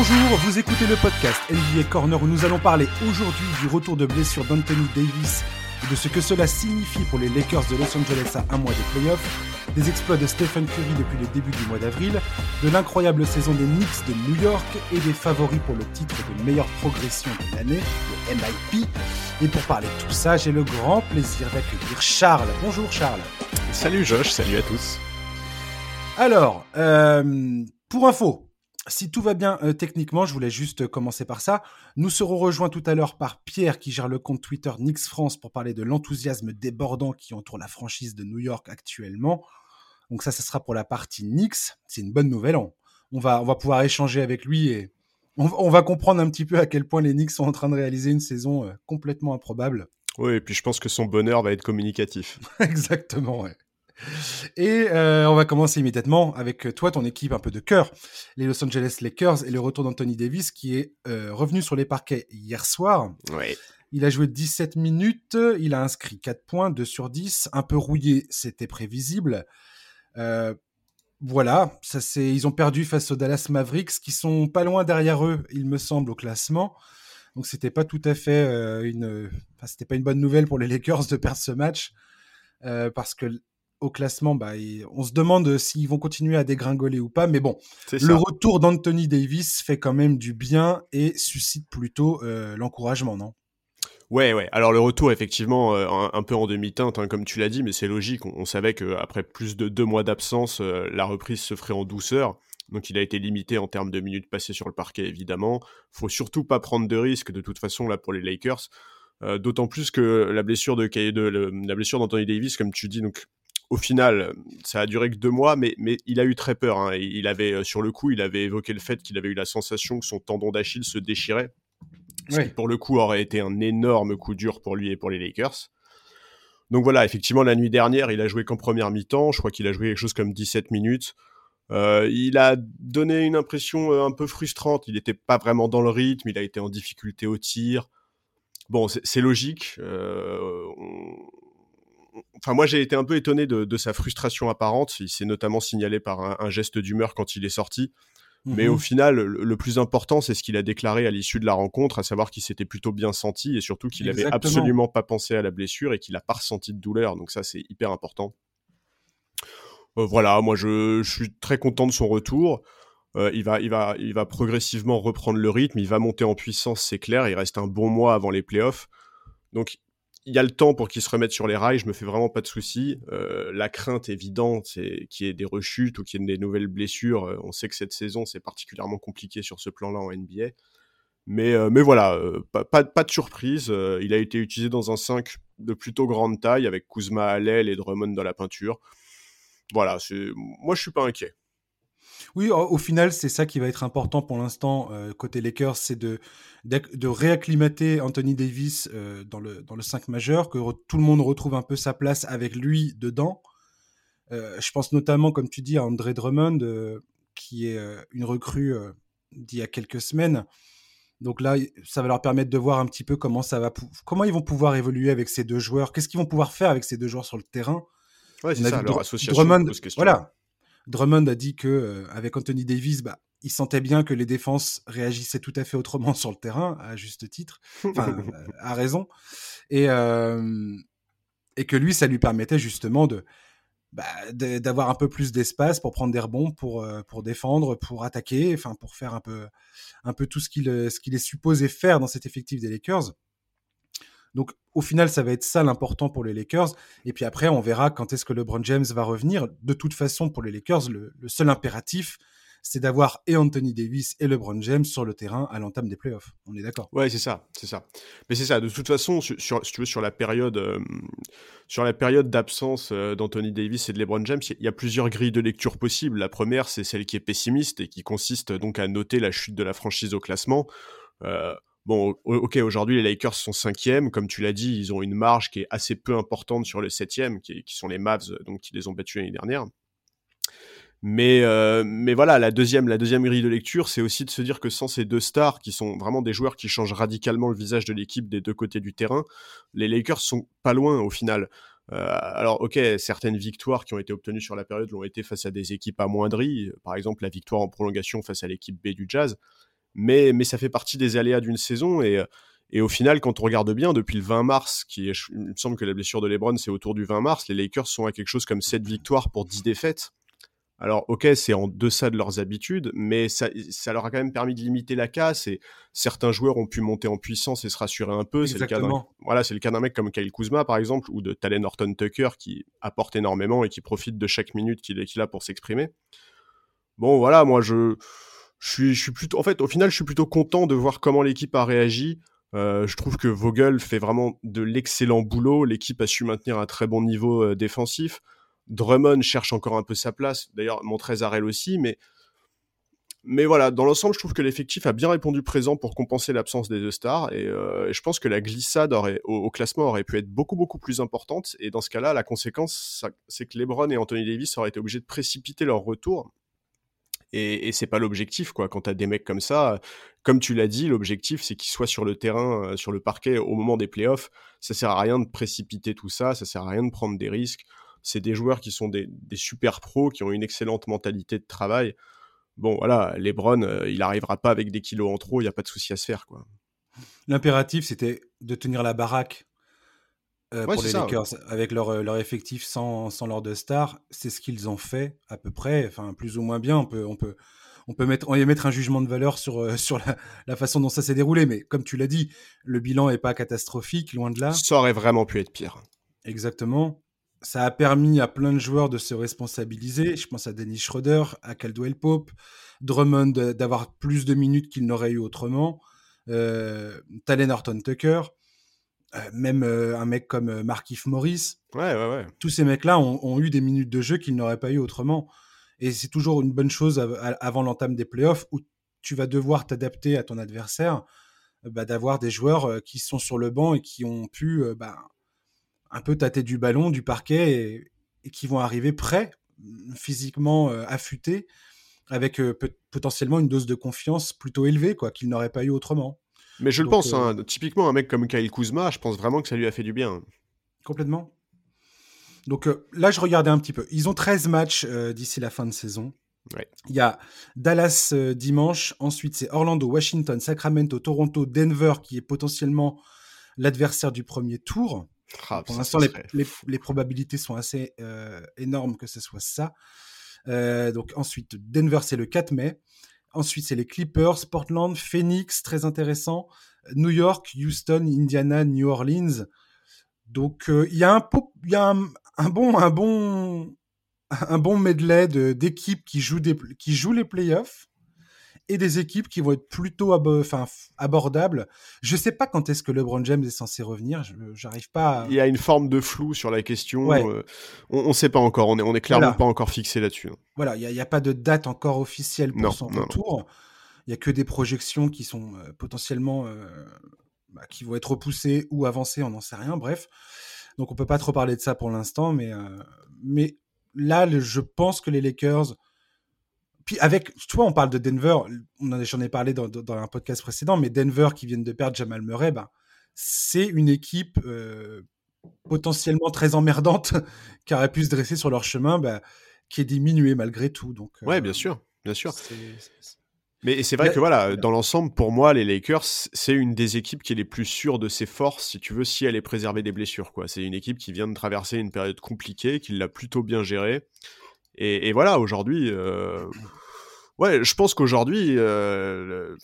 Bonjour, vous écoutez le podcast NBA Corner où nous allons parler aujourd'hui du retour de blessure d'Anthony Davis et de ce que cela signifie pour les Lakers de Los Angeles à un mois des playoffs, des exploits de Stephen Curry depuis le début du mois d'avril, de l'incroyable saison des Knicks de New York et des favoris pour le titre de meilleure progression de l'année, le MIP. Et pour parler de tout ça, j'ai le grand plaisir d'accueillir Charles. Bonjour Charles. Salut Josh, salut à tous. Alors, euh, pour info, si tout va bien euh, techniquement, je voulais juste commencer par ça. Nous serons rejoints tout à l'heure par Pierre qui gère le compte Twitter Nix France pour parler de l'enthousiasme débordant qui entoure la franchise de New York actuellement. Donc ça, ce sera pour la partie Nix. C'est une bonne nouvelle. On, va, on va pouvoir échanger avec lui et on, va comprendre un petit peu à quel point les Knicks sont en train de réaliser une saison euh, complètement improbable. Oui, et puis je pense que son bonheur va être communicatif. Exactement, ouais. Et euh, on va commencer immédiatement avec euh, toi, ton équipe un peu de cœur, les Los Angeles Lakers et le retour d'Anthony Davis qui est euh, revenu sur les parquets hier soir. Il a joué 17 minutes, il a inscrit 4 points, 2 sur 10, un peu rouillé, c'était prévisible. voilà, ça c'est, ils ont perdu face aux Dallas Mavericks qui sont pas loin derrière eux, il me semble, au classement. Donc c'était pas tout à fait une, enfin, c'était pas une bonne nouvelle pour les Lakers de perdre ce match. parce que au classement, bah, on se demande s'ils vont continuer à dégringoler ou pas. Mais bon, le retour d'Anthony Davis fait quand même du bien et suscite plutôt euh, l'encouragement, non? Ouais, ouais. Alors le retour, effectivement, euh, un, peu en demi-teinte, hein, comme tu l'as dit, mais c'est logique. On, savait qu'après plus de deux mois d'absence, euh, la reprise se ferait en douceur. Donc il a été limité en termes de minutes passées sur le parquet, évidemment. Faut surtout pas prendre de risques, de toute façon, là, pour les Lakers. D'autant plus que la blessure de, de la blessure d'Anthony Davis, comme tu dis, donc au final, ça a duré que deux mois, mais, mais il a eu très peur. Hein. Il avait, euh, sur le coup, il avait évoqué le fait qu'il avait eu la sensation que son tendon d'Achille se déchirait. Ce qui, pour le coup, aurait été un énorme coup dur pour lui et pour les Lakers. Donc voilà, effectivement, la nuit dernière, il a joué qu'en première mi-temps. Je crois qu'il a joué quelque chose comme 17 minutes. Euh, il a donné une impression euh, un peu frustrante. Il n'était pas vraiment dans le rythme. Il a été en difficulté au tir. Bon, c'est logique. Euh, enfin moi j'ai été un peu étonné de, sa frustration apparente. Il s'est notamment signalé par un, geste d'humeur quand il est sorti. Mais au mhm. final, le, plus important, c'est ce qu'il a déclaré à l'issue de la rencontre, à savoir qu'il s'était plutôt bien senti et surtout qu'il n'avait absolument pas pensé à la blessure et qu'il n'a pas ressenti de douleur. Donc ça, c'est hyper important. Euh, voilà, moi je, suis très content de son retour. Euh, il, va, il, va, il va progressivement reprendre le rythme, il va monter en puissance, c'est clair. Il reste un bon mois avant les playoffs. Donc il y a le temps pour qu'il se remette sur les rails, je me fais vraiment pas de soucis. Euh, la crainte évidente, c'est qu'il y ait des rechutes ou qu'il y ait des nouvelles blessures. Euh, on sait que cette saison, c'est particulièrement compliqué sur ce plan-là en NBA. Mais, euh, mais voilà, pas, pas, de surprise. il a été utilisé dans un 5 de plutôt grande taille avec Kuzma à l'aile et Drummond dans la peinture. Voilà, moi je suis pas inquiet. Oui, au, final, c'est ça qui va être important pour l'instant euh, côté Lakers, c'est de, de, réacclimater Anthony Davis euh, dans, le, dans le 5 majeur, que tout le monde retrouve un peu sa place avec lui dedans. Euh, je pense notamment, comme tu dis, à André Drummond, qui est une recrue d'il y a quelques semaines. Donc là, ça va leur permettre de voir un petit peu comment ça va, comment ils vont pouvoir évoluer avec ces deux joueurs, qu'est-ce qu'ils vont pouvoir faire avec ces deux joueurs sur le terrain? Ouais, c'est ça, leur association. Drummond, voilà, Drummond a dit que euh, avec Anthony Davis, bah, il sentait bien que les défenses réagissaient tout à fait autrement sur le terrain, à juste titre, enfin, euh, à raison, et, euh, et que lui, ça lui permettait justement de bah, d'avoir un peu plus d'espace pour prendre des rebonds, pour, pour défendre, pour attaquer, enfin pour faire un peu, un peu tout ce qu'il ce qu'il est supposé faire dans cet effectif des Lakers. Donc au final, ça va être ça l'important pour les Lakers. Et puis après, on verra quand est-ce que LeBron James va revenir. De toute façon, pour les Lakers, le, seul impératif, c'est d'avoir et Anthony Davis et LeBron James sur le terrain à l'entame des playoffs. On est d'accord? Ouais, c'est ça, c'est ça. Mais c'est ça. De toute façon, sur, si tu veux, sur la période, euh, sur la période d'absence euh, d'Anthony Davis et de LeBron James, il y, a plusieurs grilles de lecture possibles. La première, c'est celle qui est pessimiste et qui consiste donc à noter la chute de la franchise au classement. Euh, Bon, ok, aujourd'hui les Lakers sont cinquièmes, comme tu l'as dit, ils ont une marge qui est assez peu importante sur le septième, qui, qui sont les Mavs, donc qui les ont battus l'année dernière. Mais, euh, mais voilà, la deuxième, la deuxième grille de lecture, c'est aussi de se dire que sans ces deux stars, qui sont vraiment des joueurs qui changent radicalement le visage de l'équipe des deux côtés du terrain, les Lakers sont pas loin au final. Euh, alors, ok, certaines victoires qui ont été obtenues sur la période l'ont été face à des équipes amoindries, par exemple la victoire en prolongation face à l'équipe B du Jazz, mais, mais ça fait partie des aléas d'une saison. Et, et au final, quand on regarde bien, depuis le 20 mars, qui est, il me semble que la blessure de LeBron, c'est autour du 20 mars, les Lakers sont à quelque chose comme 7 victoires pour 10 défaites. Alors, ok, c'est en deçà de leurs habitudes, mais ça, ça, leur a quand même permis de limiter la casse et certains joueurs ont pu monter en puissance et se rassurer un peu. C'est le cas d'un, voilà, c'est le cas d'un mec comme Kyle Kuzma, par exemple, ou de Talen Horton Tucker qui apporte énormément et qui profite de chaque minute qu'il, qu'il a pour s'exprimer. Bon, voilà, moi, je, je suis, plutôt, en fait, au final, je suis plutôt content de voir comment l'équipe a réagi. Euh, je trouve que Vogel fait vraiment de l'excellent boulot. L'équipe a su maintenir un très bon niveau euh, défensif. Drummond cherche encore un peu sa place. D'ailleurs, Montrezarel aussi, mais mais voilà, dans l'ensemble, je trouve que l'effectif a bien répondu présent pour compenser l'absence des deux stars. Et, euh, je pense que la glissade aurait, au, classement aurait pu être beaucoup, beaucoup plus importante. Et dans ce cas-là, la conséquence, c'est que LeBron et Anthony Davis auraient été obligés de précipiter leur retour. Et, et c'est pas l'objectif, quoi. Quand t'as des mecs comme ça, comme tu l'as dit, l'objectif, c'est qu'ils soient sur le terrain, euh, sur le parquet au moment des playoffs. Ça sert à rien de précipiter tout ça, ça sert à rien de prendre des risques c'est des joueurs qui sont des, super pros, qui ont une excellente mentalité de travail. Bon, voilà, Lebron, euh, il n'arrivera pas avec des kilos en trop, il n'y a pas de souci à se faire. quoi. L'impératif, c'était de tenir la baraque euh, pour les Lakers avec leur, euh, leur effectif sans, sans leur deux stars. C'est ce qu'ils ont fait à peu près, enfin plus ou moins bien. On peut, on peut, on peut mettre, on mettre un jugement de valeur sur, sur la, la, façon dont ça s'est déroulé, mais comme tu l'as dit, le bilan n'est pas catastrophique, loin de là. Ça aurait vraiment pu être pire. Exactement ça a permis à plein de joueurs de se responsabiliser. Je pense à Dennis Schroeder, à Caldwell Pope, Drummond d'avoir plus de minutes qu'il n'aurait eu autrement, euh, Talen Horton Tucker, euh, même euh, un mec comme euh, Markif Morris. Ouais, ouais, ouais. Tous ces mecs-là ont, eu des minutes de jeu qu'ils n'auraient pas eu autrement. Et c'est toujours une bonne chose avant l'entame des playoffs où tu vas devoir t'adapter à ton adversaire, bah, d'avoir des joueurs qui sont sur le banc et qui ont pu bah, un peu tâter du ballon, du parquet, et, qui vont arriver prêts, physiquement euh, affûtés, avec euh, potentiellement une dose de confiance plutôt élevée, quoi, qu'ils n'auraient pas eu autrement. Mais je le pense, hein, euh, typiquement un mec comme Kyle Kuzma, je pense vraiment que ça lui a fait du bien. Complètement. Donc là, je regardais un petit peu. Ils ont 13 matchs d'ici la fin de saison. Il y a Dallas dimanche, ensuite c'est Orlando, Washington, Sacramento, Toronto, Denver qui est potentiellement l'adversaire du premier tour. Ah, Pour l'instant, les, probabilités sont assez euh, énormes que ce soit ça. Euh, donc ensuite, Denver, c'est le 4 mai. Ensuite, c'est les Clippers, Portland, Phoenix, très intéressant. New York, Houston, Indiana, New Orleans. Donc euh, il y a un, y a un, bon, un bon, un bon medley d'équipes qui jouent qui jouent les playoffs et des équipes qui vont être plutôt enfin, abordables. Je sais pas quand est-ce que LeBron James est censé revenir. J'arrive pas. Il y a une forme de flou sur la question. Euh, on ne sait pas encore. On est, on est clairement pas encore fixé là-dessus. Hein. Voilà, il n'y a, pas de date encore officielle pour son retour. Il y a que des projections qui sont euh, potentiellement euh, bah, qui vont être repoussées ou avancées. On n'en sait rien. Bref, donc on peut pas trop parler de ça pour l'instant, mais mais là, je pense que les Lakers puis avec, tu vois, on parle de Denver, j'en ai parlé dans, un podcast précédent, mais Denver qui viennent de perdre Jamal Murray, ben, c'est une équipe euh, potentiellement très emmerdante qui aurait pu se dresser sur leur chemin, ben, qui est diminuée malgré tout. Donc, ouais, euh, bien sûr, bien sûr. Mais c'est vrai que voilà, dans l'ensemble, pour moi, les Lakers, c'est une des équipes qui est les plus sûres de ses forces, si tu veux, si elle est préservée des blessures. Quoi. C'est une équipe qui vient de traverser une période compliquée, qui l'a plutôt bien gérée. Et, voilà, aujourd'hui, euh, ouais, je pense qu'aujourd'hui, euh,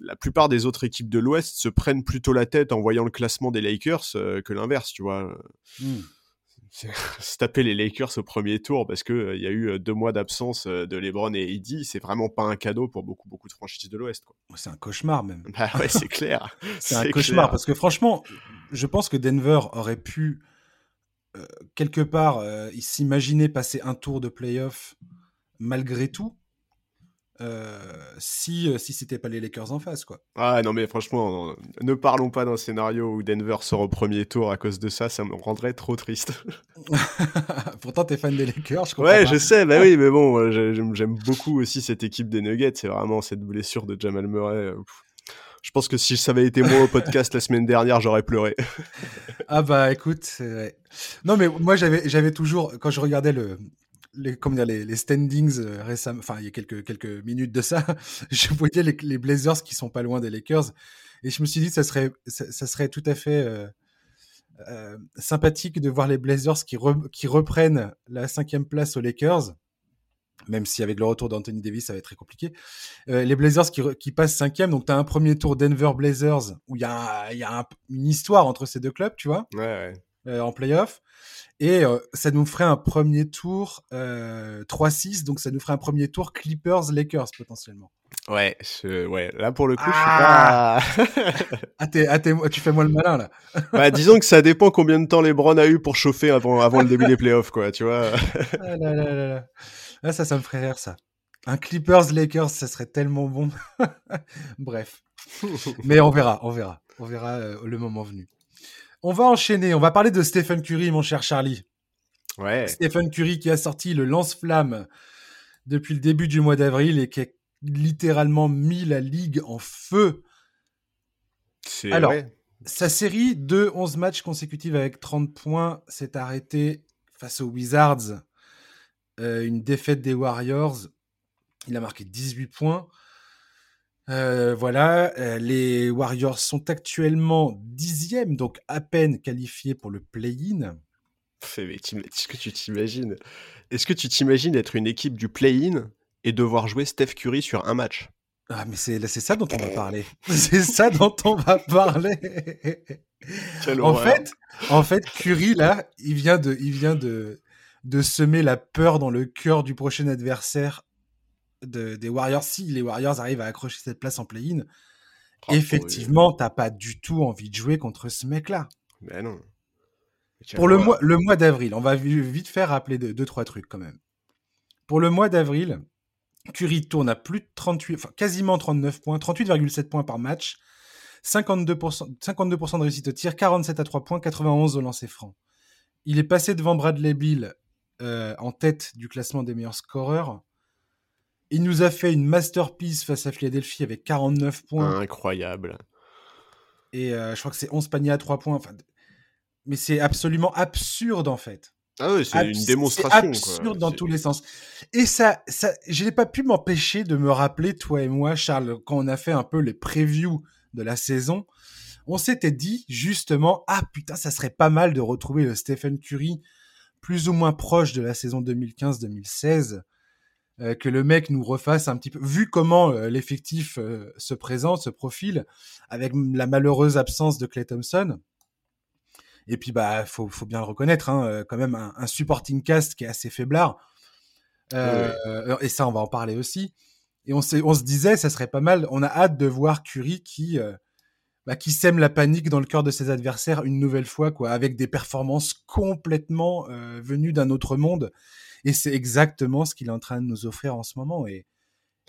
la plupart des autres équipes de l'Ouest se prennent plutôt la tête en voyant le classement des Lakers euh, que l'inverse, tu vois. Mmh. Se taper les Lakers au premier tour parce qu'il il y a eu deux mois d'absence de LeBron et Eddie, c'est vraiment pas un cadeau pour beaucoup, beaucoup de franchises de l'Ouest. C'est un cauchemar même. Bah ouais, c'est clair. c'est un cauchemar parce que franchement, je pense que Denver aurait pu euh, quelque part, euh, il s'imaginait passer un tour de playoff malgré tout. Euh, si si c'était pas les Lakers en face quoi. Ah non mais franchement ne parlons pas d'un scénario où Denver sort au premier tour à cause de ça ça me rendrait trop triste. Pourtant t'es fan des Lakers je Ouais je sais bah oui mais bon j'aime beaucoup aussi cette équipe des Nuggets c'est vraiment cette blessure de Jamal Murray je pense que si ça avait été moi au podcast la semaine dernière, j'aurais pleuré. ah bah écoute, non mais moi j'avais j'avais toujours quand je regardais le les, comment dire, les, les standings euh, récemment, enfin il y a quelques, minutes de ça, je voyais les, Blazers qui sont pas loin des Lakers et je me suis dit ça serait, ça, serait tout à fait euh, euh, sympathique de voir les Blazers qui, re, qui reprennent la cinquième place aux Lakers, même si avec le retour d'Anthony Davis ça va être très compliqué. Les Blazers qui, passent cinquième, donc tu as un premier tour Denver Blazers où il y a, une histoire entre ces deux clubs, tu vois, ouais, ouais. Euh, en playoff. Et euh, ça nous ferait un premier tour euh, 3-6, donc ça nous ferait un premier tour Clippers-Lakers potentiellement. Ouais, je... ouais, là pour le coup, ah je suis pas. ah, t'es, ah, t'es, tu fais moi le malin là. bah, disons que ça dépend combien de temps LeBron a eu pour chauffer avant, avant le début des playoffs, quoi, tu vois. ah là, là, là, là. là, ça, ça me ferait rire ça. Un Clippers-Lakers, ça serait tellement bon. Bref. Mais on verra, on verra. On verra euh, le moment venu. On va enchaîner. On va parler de Stephen Curry, mon cher Charlie. Ouais. Stephen Curry qui a sorti le lance-flamme depuis le début du mois d'avril et qui a littéralement mis la ligue en feu. C'est Alors, sa série de 11 matchs consécutifs avec 30 points s'est arrêtée face aux Wizards. Euh, une défaite des Warriors. Il a marqué 18 points. Euh, voilà, euh, les Warriors sont actuellement dixièmes, donc à peine qualifiés pour le play-in. Est-ce que tu t'imagines Est-ce que tu t'imagines être une équipe du play-in et devoir jouer Steph Curry sur un match? Ah, mais c'est ça dont on va parler. c'est ça dont on va parler. Quelle en horreur. fait, en fait, Curry là, il vient de, il vient de, de semer la peur dans le cœur du prochain adversaire de, des Warriors. Si les Warriors arrivent à accrocher cette place en play-in, Oh, effectivement, t'as pas du tout envie de jouer contre ce mec-là. Mais non. Pour le mois, le mois d'avril, on va vi- vite faire rappeler deux, deux, trois trucs quand même. Pour le mois d'avril, Curry tourne à plus de 38, enfin quasiment 39 points, 38,7 points par match, 52%, 52% de réussite au tir, 47 à 3 points, 91 au lancer franc. Il est passé devant Bradley Bill euh, en tête du classement des meilleurs scoreurs. Il nous a fait une masterpiece face à Philadelphie avec 49 points Incroyable. et euh, je crois que c'est 11 paniers à 3 points. Enfin, mais c'est absolument absurde en fait. Ah ouais, c'est une démonstration. Absurde quoi. dans tous les sens. Et ça, ça je n'ai pas pu m'empêcher de me rappeler, toi et moi, Charles, quand on a fait un peu les previews de la saison, on s'était dit justement, ah putain, ça serait pas mal de retrouver le Stephen Curry plus ou moins proche de la saison 2015-2016, euh, que le mec nous refasse un petit peu, vu comment euh, l'effectif euh, se présente, se profile, avec la malheureuse absence de Clay Thompson. Et puis bah faut faut bien le reconnaître, hein, quand même un, un supporting cast qui est assez faiblard. Et ça on va en parler aussi. Et on, on se disait ça serait pas mal. On a hâte de voir Curry qui euh, bah, qui sème la panique dans le cœur de ses adversaires une nouvelle fois quoi, avec des performances complètement euh, venues d'un autre monde. Et c'est exactement ce qu'il est en train de nous offrir en ce moment. Et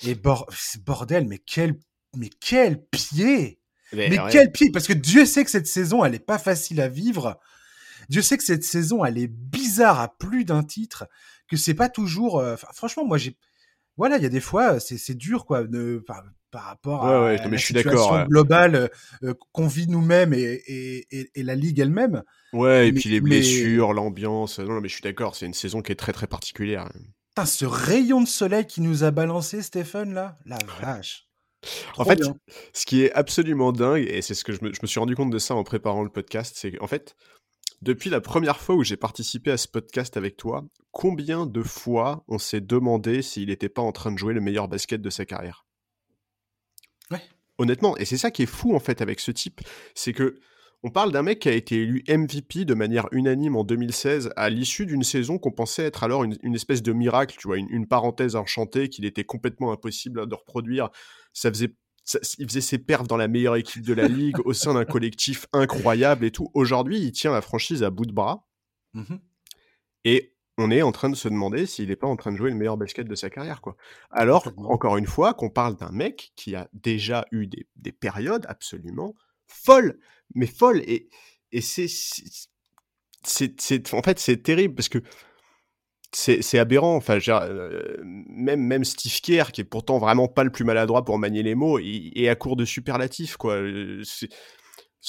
et bor- bordel, mais quel mais quel pied! Mais, quel pied Parce que Dieu sait que cette saison, elle est pas facile à vivre. Dieu sait que cette saison, elle est bizarre à plus d'un titre, que c'est pas toujours. euh, franchement, moi, j'ai. Voilà, il y a des fois, c'est c'est dur, quoi, de, par, rapport Ouais, à ouais, la je situation globale euh, qu'on vit nous-mêmes et, et, et, et la ligue elle-même. Ouais, et Mais- puis les mais- blessures, l'ambiance. Non, non, mais je suis d'accord, c'est une saison qui est très très particulière. Putain, ce rayon de soleil qui nous a balancé, Stéphane, là, la vache. En fait, bien. ce qui est absolument dingue, et c'est ce que je me, je me suis rendu compte de ça en préparant le podcast, c'est qu'en fait, depuis la première fois où j'ai participé à ce podcast avec toi, combien de fois on s'est demandé s'il n'était pas en train de jouer le meilleur basket de sa carrière? Ouais. Honnêtement, et c'est ça qui est fou en fait avec ce type, c'est que on parle d'un mec qui a été élu MVP de manière unanime en 2016 à l'issue d'une saison qu'on pensait être alors une, une espèce de miracle, tu vois, une, une parenthèse enchantée qu'il était complètement impossible de reproduire. Ça faisait, ça- il faisait ses perfs dans la meilleure équipe de la ligue au sein d'un collectif incroyable et tout. Aujourd'hui, il tient la franchise à bout de bras Mhm. et on est en train de se demander s'il n'est pas en train de jouer le meilleur basket de sa carrière, quoi. Alors, encore une fois, qu'on parle d'un mec qui a déjà eu des, des périodes absolument folles, mais folles. Et, et c'est, en fait, c'est terrible parce que c'est, aberrant. Enfin, euh, même, même Steve Kerr, qui est pourtant vraiment pas le plus maladroit pour manier les mots, il est à court de superlatifs, quoi. Euh,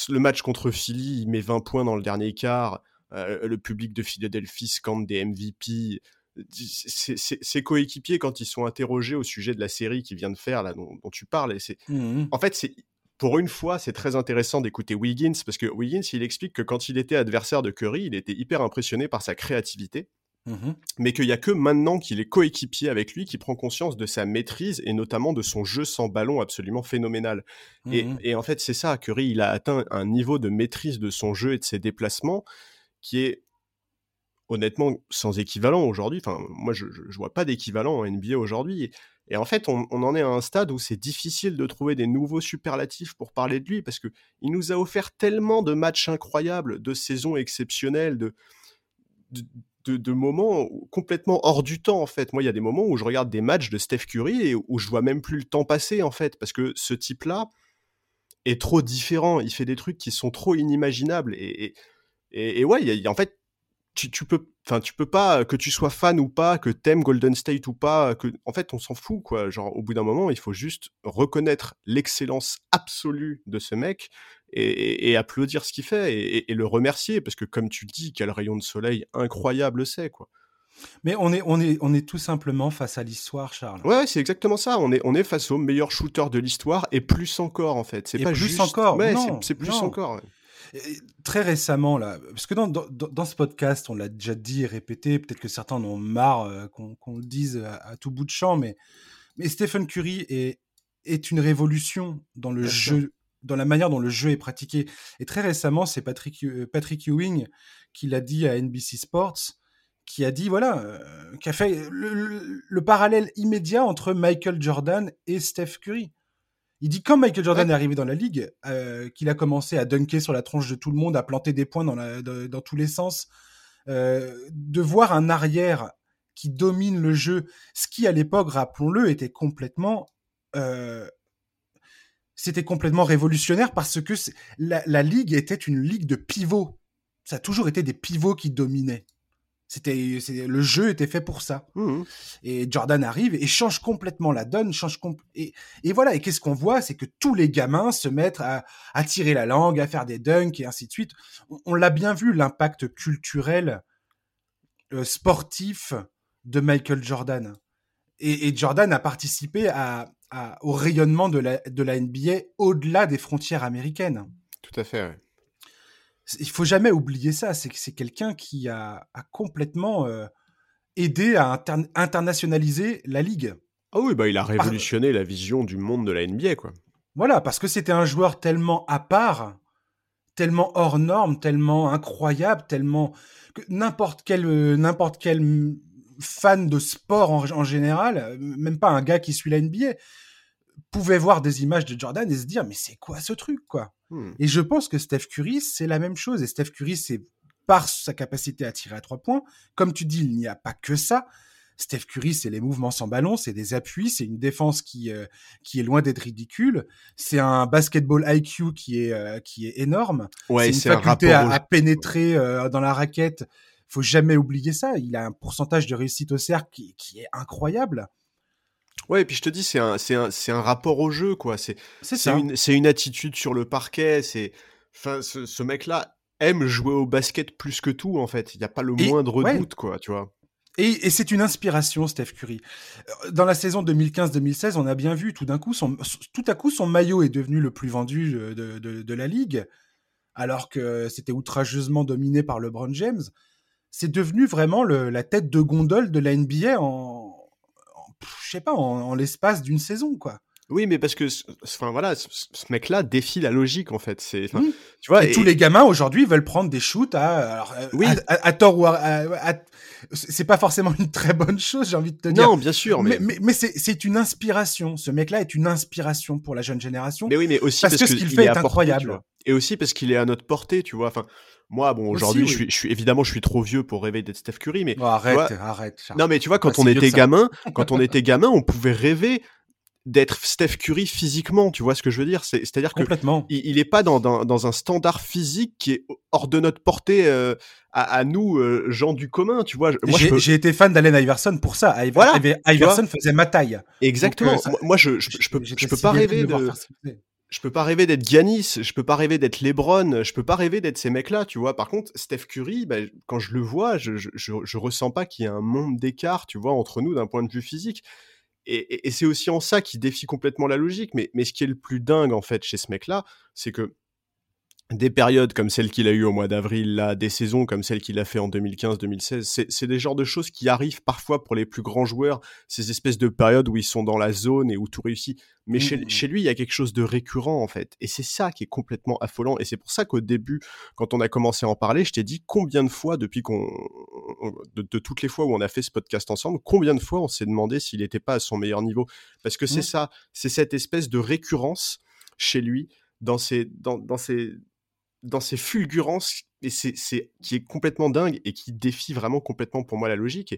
le match contre Philly, il met 20 points dans le dernier quart. Euh, le public de Philadelphie scande des MVP. ses coéquipiers quand ils sont interrogés au sujet de la série qu'il vient de faire là dont, tu parles c'est mmh en fait c'est pour une fois, c'est très intéressant d'écouter Wiggins parce que Wiggins, il explique que quand il était adversaire de Curry, il était hyper impressionné par sa créativité. Mmh mais qu'il n'y a que maintenant qu'il est coéquipier avec lui qui prend conscience de sa maîtrise et notamment de son jeu sans ballon absolument phénoménal. Et, mmh et, en fait, c'est ça, Curry, il a atteint un niveau de maîtrise de son jeu et de ses déplacements qui est honnêtement sans équivalent aujourd'hui. Enfin, moi, je, je, vois pas d'équivalent en NBA aujourd'hui. Et, en fait, on, en est à un stade où c'est difficile de trouver des nouveaux superlatifs pour parler de lui parce que il nous a offert tellement de matchs incroyables, de saisons exceptionnelles, de, de, moments complètement hors du temps en fait. Moi, il y a des moments où je regarde des matchs de Steph Curry et où je vois même plus le temps passer en fait parce que ce type-là est trop différent. Il fait des trucs qui sont trop inimaginables et, et ouais, il y a, en fait, tu, tu peux enfin tu peux pas que tu sois fan ou pas que t'aimes Golden State ou pas que en fait on s'en fout quoi genre au bout d'un moment il faut juste reconnaître l'excellence absolue de ce mec et, applaudir ce qu'il fait et, le remercier parce que comme tu le dis quel rayon de soleil incroyable c'est quoi mais on est, on, est, on est tout simplement face à l'histoire, Charles. Ouais, c'est exactement ça. On est, on est face au meilleur shooter de l'histoire et plus encore, en fait. C'est pas plus juste. encore. c'est plus encore très récemment, là, parce que dans, dans, ce podcast, on l'a déjà dit et répété, peut-être que certains en ont marre euh, qu'on le dise à, tout bout de champ, mais, mais Stephen Curry est, est une révolution dans le jeu, dans la manière dont le jeu est pratiqué. Et très récemment, c'est Patrick, euh, Patrick Ewing qui l'a dit à NBC Sports, qui a dit, voilà, euh, qui a fait le, le, parallèle immédiat entre Michael Jordan et Steph Curry. Il dit quand Michael Jordan est arrivé dans la ligue, euh, qu'il a commencé à dunker sur la tronche de tout le monde, à planter des points dans, la, dans tous les sens, euh, de voir un arrière qui domine le jeu, ce qui à l'époque, rappelons-le, était complètement, euh, c'était complètement révolutionnaire parce que la, la ligue était une ligue de pivots. Ça a toujours été des pivots qui dominaient. C'était, le jeu était fait pour ça. Mmh et Jordan arrive et change complètement la donne, change et, et voilà. Et qu'est-ce qu'on voit, c'est que tous les gamins se mettent à, à, tirer la langue, à faire des dunks et ainsi de suite. On, l'a bien vu l'impact culturel, euh, sportif de Michael Jordan. Et, et Jordan a participé à, à, au rayonnement de la, de la NBA au-delà des frontières américaines. Tout à fait. Ouais il faut jamais oublier ça. C'est que c'est quelqu'un qui a, complètement euh, aidé à internationaliser la ligue. Ah oui, bah il a révolutionné la vision du monde de la NBA, quoi. Voilà, parce que c'était un joueur tellement à part, tellement hors norme, tellement incroyable, tellement que n'importe quel euh, n'importe quel fan de sport en, en, général, euh, même pas un gars qui suit la NBA, pouvait voir des images de Jordan et se dire mais c'est quoi ce truc quoi? Hmm. Et je pense que Steph Curry, c'est la même chose. Et Steph Curry, c'est par sa capacité à tirer à trois points. Comme tu dis, il n'y a pas que ça. Steph Curry, c'est les mouvements sans ballon, c'est des appuis, c'est une défense qui euh, qui est loin d'être ridicule. C'est un basketball IQ qui est euh, qui est énorme. Ouais, c'est une faculté à, pénétrer euh, dans la raquette. Faut jamais oublier ça. Il a un pourcentage de réussite au cercle qui, qui est incroyable. Ouais, et puis je te dis, c'est un, c'est un, c'est un rapport au jeu, quoi. C'est, c'est, une, c'est une attitude sur le parquet. C'est, enfin, ce, ce mec-là aime jouer au basket plus que tout, en fait. Il n'y a pas le moindre doute, quoi, tu vois. Et, et c'est une inspiration, Steph Curry. Euh, dans la saison 2015-2016, on a bien vu, tout d'un coup, son, tout à coup, son maillot est devenu le plus vendu de, de, de la ligue, alors que c'était outrageusement dominé par LeBron James. C'est devenu vraiment le, la tête de gondole de la NBA en, je sais pas, en, l'espace d'une saison, quoi. Oui, mais parce que, enfin voilà, ce, mec-là défie la logique en fait. C'est, tu vois. Et, tous les gamins aujourd'hui veulent prendre des shoots à, euh, oui. à, tort ou à, c'est pas forcément une très bonne chose, j'ai envie de te dire. Non, bien sûr, mais mais, mais, c'est une inspiration. Ce mec-là est une inspiration pour la jeune génération. Mais oui, mais aussi parce, que ce qu'il fait est, incroyable. Et aussi parce qu'il est à notre portée, tu vois. Enfin, moi, bon, aujourd'hui, je, suis, je suis évidemment, je suis trop vieux pour rêver d'être Steph Curry, mais oh, arrête, arrête. Non, mais tu vois, quand on était gamin, quand on était gamin, on pouvait rêver d'être Steph Curry physiquement, tu vois ce que je veux dire? C'est-à-dire que il, il est pas dans, dans, dans, un standard physique qui est hors de notre portée euh, à, à, nous, euh, gens du commun, tu vois? J'ai peux... été fan d'Allen Iverson pour ça. Iverson faisait ma taille. Exactement. Euh, moi, je, je, je, peux, je peux pas rêver de je peux pas rêver d'être Giannis, je peux pas rêver d'être LeBron, je peux pas rêver d'être ces mecs-là, tu vois. Par contre, Steph Curry, bah, quand je le vois, je, je, ressens pas qu'il y a un monde d'écart, tu vois, entre nous d'un point de vue physique. Et, c'est aussi en ça qu'il défie complètement la logique. Mais, mais ce qui est le plus dingue, en fait, chez ce mec-là, c'est que des périodes comme celle qu'il a eu au mois d'avril, là, des saisons comme celle qu'il a fait en 2015-2016, c'est des genres de choses qui arrivent parfois pour les plus grands joueurs, ces espèces de périodes où ils sont dans la zone et où tout réussit. Mais chez, mmh. chez, lui, il y a quelque chose de récurrent, en fait. Et c'est ça qui est complètement affolant. Et c'est pour ça qu'au début, quand on a commencé à en parler, je t'ai dit combien de fois, depuis qu'on. De, de, toutes les fois où on a fait ce podcast ensemble, combien de fois on s'est demandé s'il n'était pas à son meilleur niveau. Parce que c'est mmh. ça, c'est cette espèce de récurrence chez lui dans ses, dans, dans ses, dans ces fulgurances, et c'est, qui est complètement dingue et qui défie vraiment complètement pour moi la logique.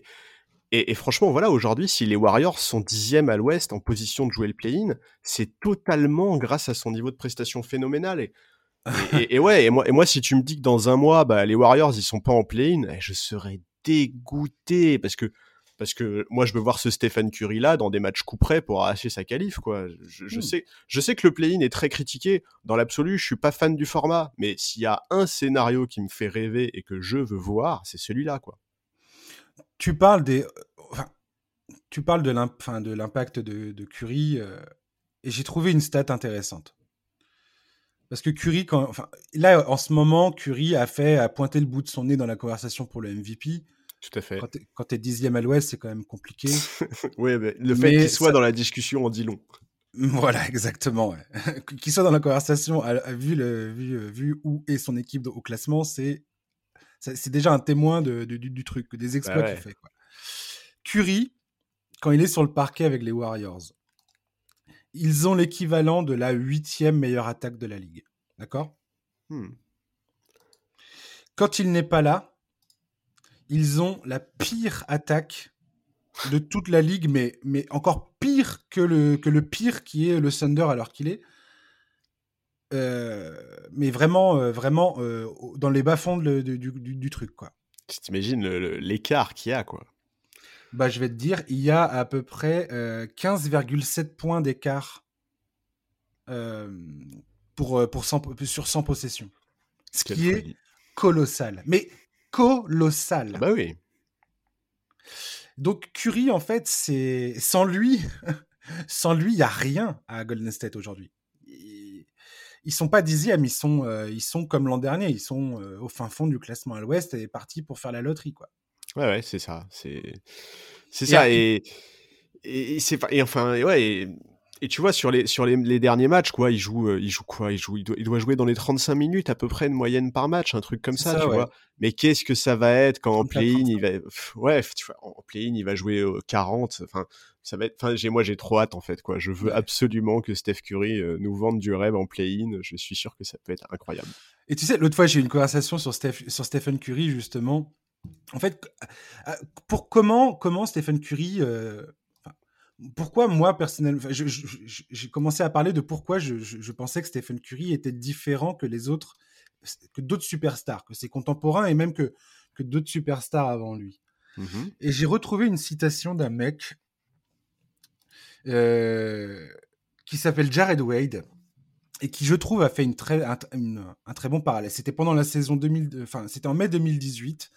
Et, et, franchement, voilà, aujourd'hui, si les Warriors sont dixièmes à l'ouest en position de jouer le play-in, c'est totalement grâce à son niveau de prestation phénoménal. Et, et, ouais, et moi, et moi, si tu me dis que dans un mois, bah, les Warriors, ils sont pas en play-in, eh, je serais dégoûté parce que parce que moi je veux voir ce Stéphane Curry là dans des matchs coup près pour arracher sa qualif quoi. Je, mmh. sais, je sais que le play-in est très critiqué. Dans l'absolu, je suis pas fan du format, mais s'il y a un scénario qui me fait rêver et que je veux voir, c'est celui-là quoi. Tu parles des, tu parles de l'impact de, de, Curry euh, et j'ai trouvé une stat intéressante. Parce que Curry, quand, enfin, là, en ce moment, Curry a fait, a pointé le bout de son nez dans la conversation pour le MVP. Tout à fait. Quand tu es dixième à l'ouest, c'est quand même compliqué. oui, mais le fait qu'il soit dans la discussion en dit long. Voilà, exactement. qu'il soit dans la conversation, vu, le, vu, vu, où est son équipe au classement, c'est c'est déjà un témoin de, du, truc, des exploits qu'il fait. Quoi. Curry, quand il est sur le parquet avec les Warriors, ils ont l'équivalent de la huitième meilleure attaque de la ligue. D'accord? Hmm. Quand il n'est pas là, ils ont la pire attaque de toute la ligue, mais, mais encore pire que le, que le pire qui est le Thunder alors qu'il est. Euh, mais vraiment, euh, vraiment euh, dans les bas-fonds du, du, truc, quoi. Tu t'imagines l'écart qu'il y a, quoi. Bah, je vais te dire, il y a à peu près 15,7 points d'écart pour, pour sur 100 possessions. Ce qui est colossal. Mais colossal. Ah bah oui. Donc Curry, en fait, c'est sans lui, sans lui, il y a rien à Golden State aujourd'hui. Ils sont pas dixièmes, ils sont, euh, ils sont comme l'an dernier, ils sont euh, au fin fond du classement à l'Ouest et partis pour faire la loterie, quoi. Ouais, ouais, c'est ça, c'est, c'est ça, et, et, c'est, et enfin, ouais, et et tu vois, sur les, sur les, derniers matchs, quoi, il joue, euh, il joue quoi il, joue, il doit, jouer dans les 35 minutes à peu près de moyenne par match, un truc comme ça, tu vois. Mais qu'est-ce que ça va être quand en play-in, il va. ouais, tu vois, en play-in, il va jouer 40. Enfin, ça va être. Enfin, j'ai, moi, j'ai trop hâte, en fait, quoi. Je veux absolument que Steph Curry euh, nous vende du rêve en play-in. Je suis sûr que ça peut être incroyable. Et tu sais, l'autre fois, j'ai eu une conversation sur, Steph, sur Stephen Curry, justement. En fait, euh, pour comment, comment Stephen Curry pourquoi moi personnellement, j'ai commencé à parler de pourquoi je, pensais que Stephen Curry était différent que les autres, que d'autres superstars, que ses contemporains et même que, que d'autres superstars avant lui. Mmh et j'ai retrouvé une citation d'un mec euh, qui s'appelle Jared Wade et qui, je trouve, a fait une très, un, très bon parallèle. C'était pendant la saison 2000, enfin, c'était en mai 2018,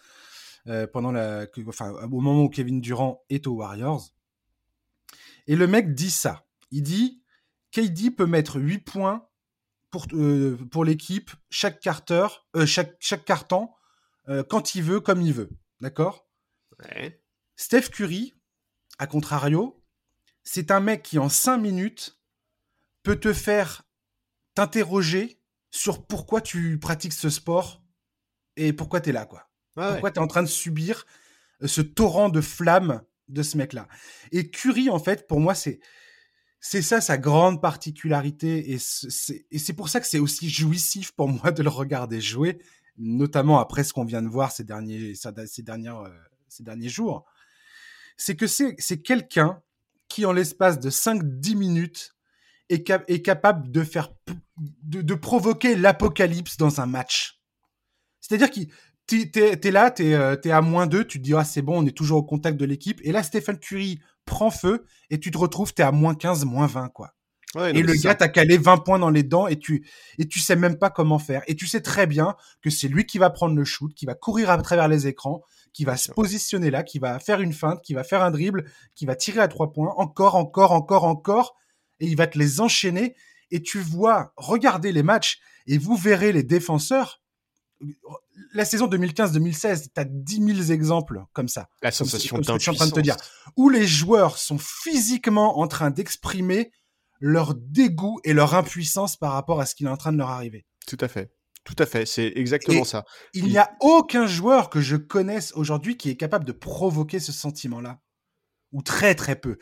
euh, pendant la, enfin, au moment où Kevin Durant est aux Warriors. Et le mec dit ça. Il dit KD peut mettre 8 points pour, euh, pour l'équipe, chaque carteur, euh, chaque, chaque carton, euh, quand il veut, comme il veut. D'accord? Steph Curry, à contrario, c'est un mec qui en 5 minutes peut te faire t'interroger sur pourquoi tu pratiques ce sport et pourquoi tu es là, quoi. pourquoi tu es en train de subir ce torrent de flammes de ce mec-là. Et Curry, en fait, pour moi, c'est c'est ça sa grande particularité et c'est pour ça que c'est aussi jouissif pour moi de le regarder jouer, notamment après ce qu'on vient de voir ces derniers ces euh, ces derniers jours. C'est que c'est quelqu'un qui en l'espace de 5-10 minutes est, est, capable de faire de, de provoquer l'apocalypse dans un match. C'est-à-dire qu'il t'es es là, t'es euh, es à moins 2, tu te dis, ah, c'est bon, on est toujours au contact de l'équipe. Et là, Stephen Curry prend feu et tu te retrouves, t'es à moins 15, moins 20, quoi. et le gars t'a calé 20 points dans les dents et tu et tu sais même pas comment faire. Et tu sais très bien que c'est lui qui va prendre le shoot, qui va courir à travers les écrans, qui va se positionner là, qui va faire une feinte, qui va faire un dribble, qui va tirer à trois points, encore, encore, encore, encore, et il va te les enchaîner. Et tu vois, regardez les matchs et vous verrez les défenseurs. La saison 2015-2016, tu as 10 000 exemples comme ça. La sensation comme, je suis en train de te dire. Où les joueurs sont physiquement en train d'exprimer leur dégoût et leur impuissance par rapport à ce qui est en train de leur arriver. Tout à fait. Tout à fait, c'est exactement ça. Il n'y a aucun joueur que je connaisse aujourd'hui qui est capable de provoquer ce sentiment-là. Ou très très peu.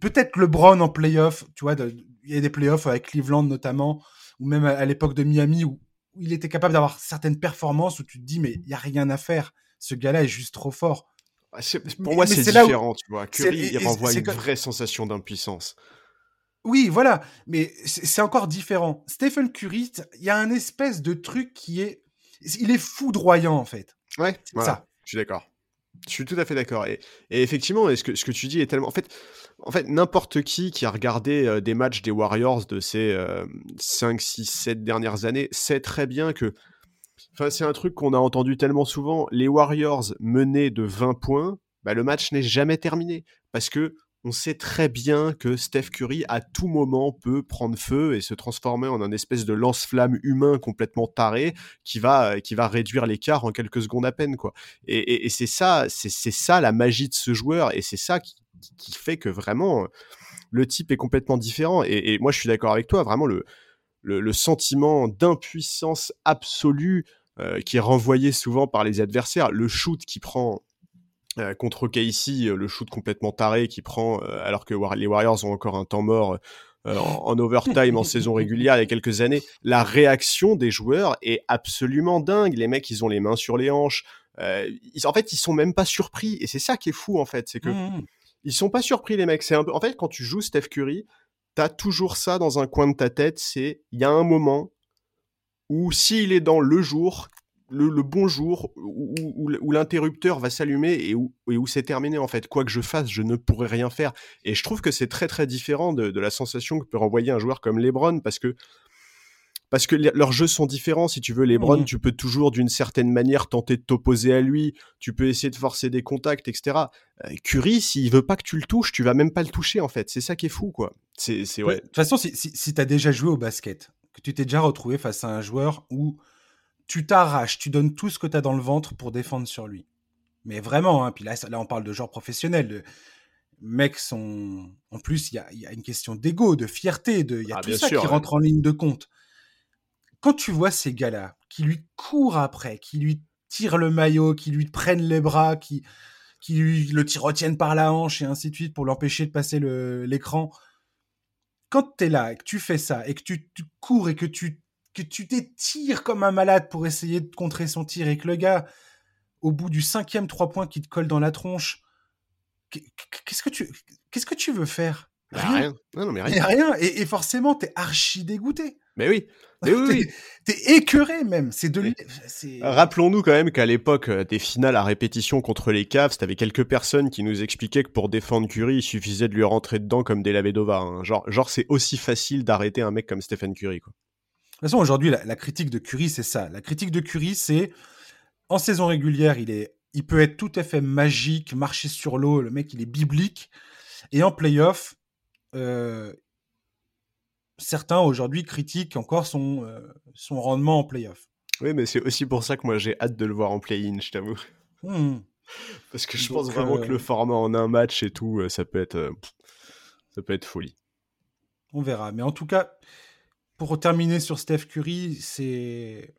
Peut-être LeBron en playoff, tu vois, il y a des playoffs avec Cleveland notamment, ou même à, l'époque de Miami, où, il était capable d'avoir certaines performances où tu te dis, mais il n'y a rien à faire. Ce gars-là est juste trop fort. Ah, pour moi, c'est différent, tu vois. Curry, il renvoie une vraie sensation d'impuissance. Oui, voilà, mais c'est encore différent. Stephen Curry, il y a un espèce de truc qui est, il est foudroyant en fait. Ouais, ça. Je suis d'accord. Je suis tout à fait d'accord. Et, effectivement, ce que, ce que tu dis est tellement. En fait, en fait n'importe qui qui a regardé euh, des matchs des Warriors de ces 5, 6, 7 dernières années sait très bien que. Enfin, c'est un truc qu'on a entendu tellement souvent. Les Warriors menés de 20 points, bah, le match n'est jamais terminé. Parce que on sait très bien que Steph Curry à tout moment peut prendre feu et se transformer en un espèce de lance-flamme humain complètement taré qui va qui va réduire l'écart en quelques secondes à peine quoi. Et, c'est ça c'est ça la magie de ce joueur et c'est ça qui, fait que vraiment le type est complètement différent. Et, moi je suis d'accord avec toi vraiment le le, sentiment d'impuissance absolue euh, qui est renvoyé souvent par les adversaires, le shoot qui prend euh, contre Casey, euh, le shoot complètement taré qui prend, euh, alors que les Warriors ont encore un temps mort en, overtime en saison régulière il y a quelques années, la réaction des joueurs est absolument dingue. Les mecs, ils ont les mains sur les hanches. ils, en fait, ils sont même pas surpris. Et c'est ça qui est fou, en fait. C'est que mmh. ils sont pas surpris, les mecs. C'est un peu... En fait, quand tu joues Steph Curry, t'as toujours ça dans un coin de ta tête. C'est, il y a un moment où s'il est dans le jour, le, bon jour où, l'interrupteur va s'allumer et où, où c'est terminé en fait. Quoi que je fasse, je ne pourrai rien faire. Et je trouve que c'est très très différent de, la sensation que peut renvoyer un joueur comme LeBron parce que parce que leurs jeux sont différents. Si tu veux, LeBron, mmh. tu peux toujours d'une certaine manière tenter de t'opposer à lui. Tu peux essayer de forcer des contacts, etc. Euh, Curry, s'il veut pas que tu le touches, tu vas même pas le toucher en fait. C'est ça qui est fou, quoi. C'est ouais. De toute façon, si, si, si tu as déjà joué au basket, que tu t'es déjà retrouvé face à un joueur où tu t'arraches, tu donnes tout ce que tu as dans le ventre pour défendre sur lui. Mais vraiment, hein, puis là, là, on parle de genre professionnel. De... Mecs sont. En plus, il y a, une question d'ego, de fierté, de... il y a ah, tout ça qui rentre en ligne de compte. Quand tu vois ces gars-là qui lui courent après, qui lui tirent le maillot, qui lui prennent les bras, qui, qui lui le retiennent par la hanche et ainsi de suite pour l'empêcher de passer l'écran. Quand tu es là et que tu fais ça et que tu cours et que tu que tu t'étires comme un malade pour essayer de contrer son tir et que le gars, au bout du cinquième trois points qui te colle dans la tronche, qu'est-ce que tu, qu'est-ce que tu veux faire? Bah, Rien. Non, non, mais rien. rien. Et, et forcément, t'es archi dégoûté. Mais oui. Mais oui, T'es écœuré même. C'est de. Rappelons-nous quand même qu'à l'époque euh, des finales à répétition contre les Cavs, t'avais quelques personnes qui nous expliquaient que pour défendre Curry, il suffisait de lui rentrer dedans comme des Lavedova. Hein. Genre, genre c'est aussi facile d'arrêter un mec comme Stephen Curry. Quoi. De toute façon, aujourd'hui, la, critique de Curry, c'est ça. La critique de Curry, c'est en saison régulière, il, est, il peut être tout à fait magique, marcher sur l'eau, le mec, il est biblique. Et en playoff, euh, certains aujourd'hui critiquent encore son, euh, son rendement en playoff. Oui, mais c'est aussi pour ça que moi j'ai hâte de le voir en play-in, je t'avoue. Mmh. Parce que je pense vraiment que le euh, format en un match et tout, ça peut être, ça peut être folie. On verra. Mais en tout cas, pour terminer sur Steph Curry, c'est.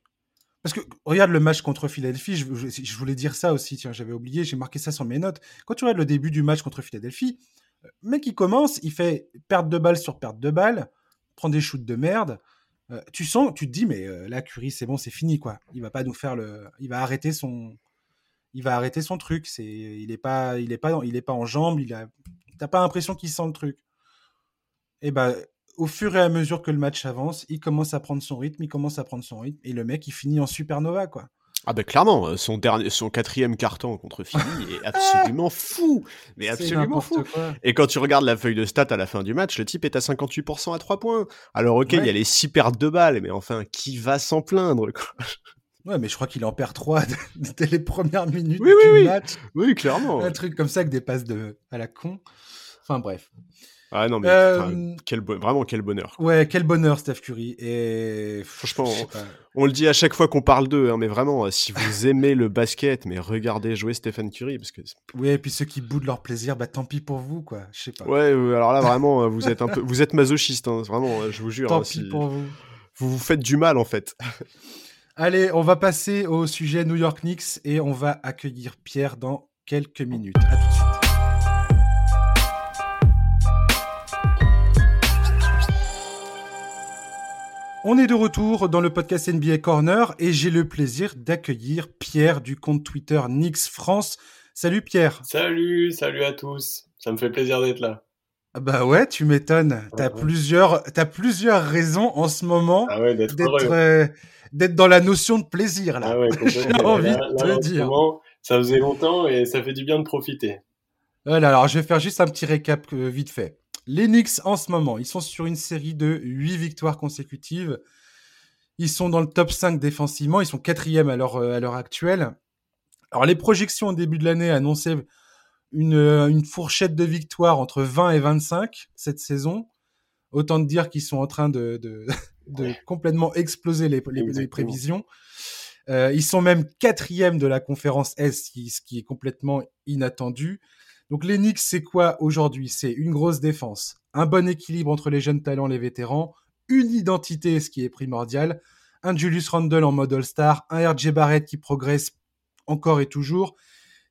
Parce que regarde le match contre Philadelphie, je, voulais dire ça aussi, tiens, j'avais oublié, j'ai marqué ça sur mes notes. Quand tu regardes le début du match contre Philadelphie, le mec il commence, il fait perte de balle sur perte de balle, prend des shoots de merde. Euh, tu sens, tu te dis, mais euh, là, Curry, c'est bon, c'est fini, quoi. Il va pas nous faire le. Il va arrêter son. Il va arrêter son truc. C'est, il est pas, il est pas, pas en jambes. Il a, t'as pas l'impression qu'il sent le truc. Et eh ben, au fur et à mesure que le match avance, il commence à prendre son rythme, il commence à prendre son rythme, et le mec, il finit en supernova, quoi. Ah ben clairement, son dernier, son quatrième carton contre Philly est absolument fou, mais absolument fou. Et quand tu regardes la feuille de stats à la fin du match, le type est à 58% à 3 points. Alors ok, il y a les 6 pertes de balles, mais enfin, qui va s'en plaindre quoi? Ouais, mais je crois qu'il en perd 3 dès les premières minutes oui, du oui, match. Oui, clairement. Un truc comme ça avec des passes de à la con. Enfin bref. Ah non, mais euh, quel vraiment quel bonheur. Ouais, quel bonheur, Steph Curry. Et franchement, on, le dit à chaque fois qu'on parle d'eux, hein, mais vraiment, euh, si vous aimez le basket, mais regardez jouer Stephen Curry, parce que. Oui, et puis ceux qui boudent leur plaisir, bah tant pis pour vous, quoi. Je sais pas. Ouais, alors là vraiment, euh, vous êtes un peu, vous êtes masochiste, hein, vraiment, je vous jure. Tant hein, pis pour vous. Vous vous faites du mal en fait. Allez, on va passer au sujet New York Knicks et on va accueillir Pierre dans quelques minutes. À tout de suite. On est de retour dans le podcast NBA Corner et j'ai le plaisir d'accueillir Pierre du compte Twitter Nix France. Salut Pierre. Salut, salut à tous. Ça me fait plaisir d'être là. Ah bah ouais, tu m'étonnes. T'as plusieurs, as plusieurs raisons en ce moment ah d'être euh, d'être dans la notion de plaisir là. Ah ouais, J'ai envie de te dire. Ça faisait longtemps et ça fait du bien de profiter. Voilà, alors je vais faire juste un petit récap euh, vite fait. Les Knicks, en ce moment, ils sont sur une série de 8 victoires consécutives. Ils sont dans le top 5 défensivement. Ils sont quatrième à l'heure, à l'heure actuelle. Alors, les projections au début de l'année annonçaient une, une fourchette de victoires entre 20 et 25 cette saison. Autant de dire qu'ils sont en train de, de, de complètement exploser les, les, prévisions. Euh, ils sont même quatrième de la conférence S, ce qui est complètement inattendu. Donc les c'est quoi aujourd'hui? C'est une grosse défense, un bon équilibre entre les jeunes talents les vétérans, une identité, ce qui est primordial, un Julius Randle en mode All-Star, un RJ Barrett qui progresse encore et toujours,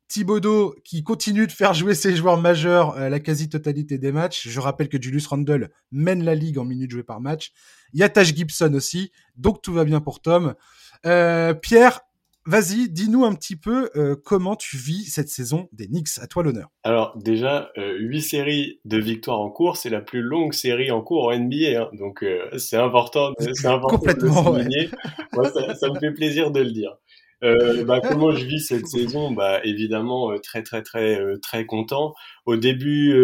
Thibodeau qui continue de faire jouer ses joueurs majeurs à la quasi-totalité des matchs. Je rappelle que Julius Randle mène la ligue en minutes jouées par match. Il y a Gibson aussi, donc tout va bien pour Tom. Euh, Pierre, Vas-y, dis-nous un petit peu euh, comment tu vis cette saison des Knicks. À toi l'honneur. Alors déjà, euh, huit séries de victoires en cours, c'est la plus longue série en cours en NBA, hein. donc euh, c'est important, c'est important Complètement, de souligner. Moi, ça, ça, me fait plaisir de le dire. Euh, bah, comment je vis cette saison? Bah évidemment très très très très content. Au début,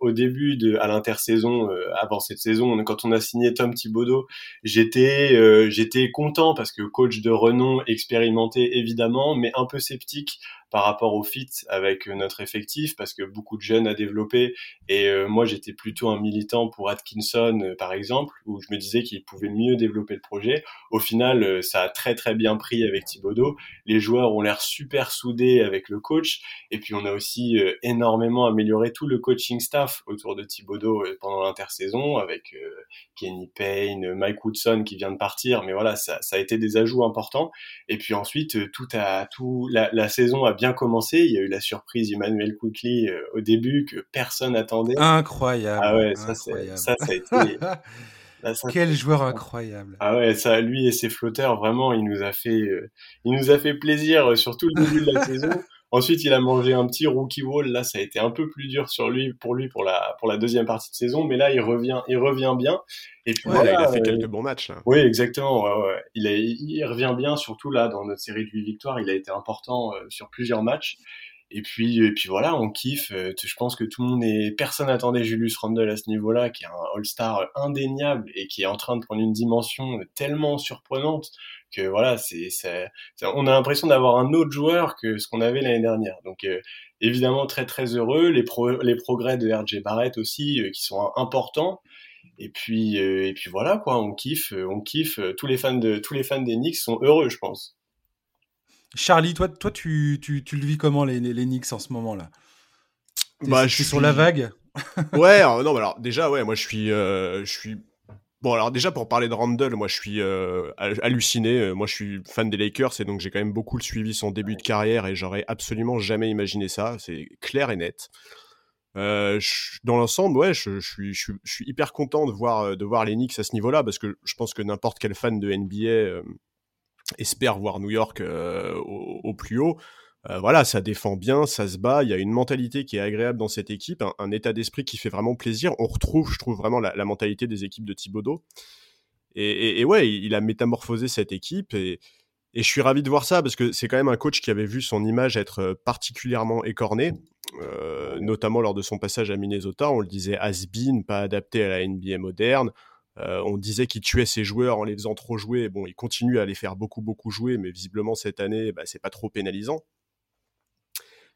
au début de à l'intersaison, avant cette saison, quand on a signé Tom Thibodeau, j'étais j'étais content parce que coach de renom, expérimenté évidemment, mais un peu sceptique par rapport au fit avec euh, notre effectif parce que beaucoup de jeunes à développer et euh, moi j'étais plutôt un militant pour Atkinson euh, par exemple où je me disais qu'il pouvait mieux développer le projet. Au final ça a très très bien pris avec Les joueurs ont l'air super soudés avec le coach et puis on a aussi énormément amélioré tout le coaching staff autour de Thibodeau pendant l'intersaison avec Kenny Payne, Mike Woodson qui vient de partir mais voilà ça, ça a été des ajouts importants et puis ensuite tout a tout la, la saison a bien commencé. Il y a eu la surprise Emmanuel Quickly euh, au début que personne attendait. Incroyable. Ah ouais, ça, ça, ça a été. Quel joueur incroyable. Ah ouais, ça, lui et ses flotteurs, vraiment, il nous a fait, euh, il nous a fait plaisir euh, sur tout le début de la saison. Ensuite, il a mangé un petit rookie wall. Là, ça a été un peu plus dur sur lui, pour lui, pour la, pour la deuxième partie de saison. Mais là, il revient, il revient bien. Et puis voilà, il a fait quelques bons matchs. Là. Oui, exactement. Ouais, ouais. Il, il revient bien, surtout là dans notre série de 8 victoires. Il a été important euh, sur plusieurs matchs. Et puis, et puis voilà, on kiffe. Euh, je pense que tout le monde est, personne n'attendait Julius Randle à ce niveau-là, qui est un All-Star indéniable et qui est en train de prendre une dimension tellement surprenante que voilà, c'est, on a l'impression d'avoir un autre joueur que ce qu'on avait l'année dernière. Donc euh, évidemment très très heureux. Les, les progrès de RJ Barrett aussi euh, qui sont importants. Et puis et puis voilà quoi, on kiffe, on kiffe. Tous les fans de tous les fans des Knicks sont heureux, je pense. Charlie, toi, toi tu, tu, tu le vis comment les, les, Knicks en ce moment-là? Bah, je suis sur la vague? ouais, non, alors déjà, ouais, moi je suis, euh, je suis. Bon, alors déjà pour parler de Randall, moi je suis euh, halluciné. Euh, moi je suis fan des Lakers et donc j'ai quand même beaucoup le suivi son début de carrière et j'aurais absolument jamais imaginé ça. C'est clair et net. dans l'ensemble, ouais, je, je, suis, je, suis, hyper content de voir, de voir les Knicks à ce niveau-là parce que je pense que n'importe quel fan de NBA espère voir New York euh, au, plus haut. Euh, voilà, ça défend bien, ça se bat, il y a une mentalité qui est agréable dans cette équipe, un, état d'esprit qui fait vraiment plaisir. On retrouve, je trouve, vraiment la, mentalité des équipes de Thibodeau. Et, ouais, il a métamorphosé cette équipe et, je suis ravi de voir ça parce que c'est quand même un coach qui avait vu son image être particulièrement écornée, notamment lors de son passage à Minnesota. On le disait has-been, pas adapté à la NBA moderne. On disait qu'il tuait ses joueurs en les faisant trop jouer. Bon, il continue à les faire beaucoup, beaucoup jouer, mais visiblement cette année, bah, c'est pas trop pénalisant.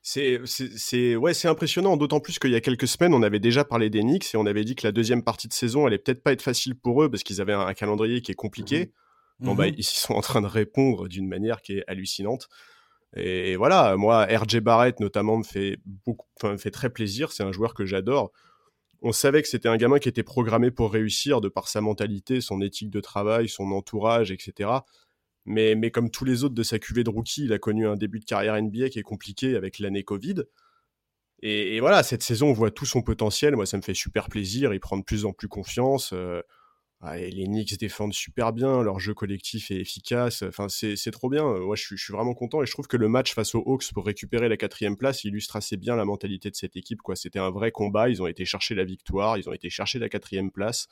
C'est ouais, c'est impressionnant, d'autant plus qu'il y a quelques semaines, on avait déjà parlé des Knicks et on avait dit que la deuxième partie de saison allait peut-être pas être facile pour eux parce qu'ils avaient un, calendrier qui est compliqué. Mmh. Bon, bah, mmh ils sont en train de répondre d'une manière qui est hallucinante. Et, voilà, moi, RJ Barrett notamment me fait beaucoup, me fait très plaisir. C'est un joueur que j'adore. On savait que c'était un gamin qui était programmé pour réussir de par sa mentalité, son éthique de travail, son entourage, etc. Mais, comme tous les autres de sa cuvée de rookie, il a connu un début de carrière NBA qui est compliqué avec l'année Covid. Et, voilà, cette saison, on voit tout son potentiel. Moi, ça me fait super plaisir. Il prend de plus en plus confiance. Euh, les Knicks défendent super bien. Leur jeu collectif est efficace. Enfin, c'est trop bien. Moi, je suis, je suis, vraiment content. Et je trouve que le match face aux Hawks pour récupérer la quatrième place illustre assez bien la mentalité de cette équipe. C'était un vrai combat. Ils ont été chercher la victoire. Ils ont été chercher la quatrième place.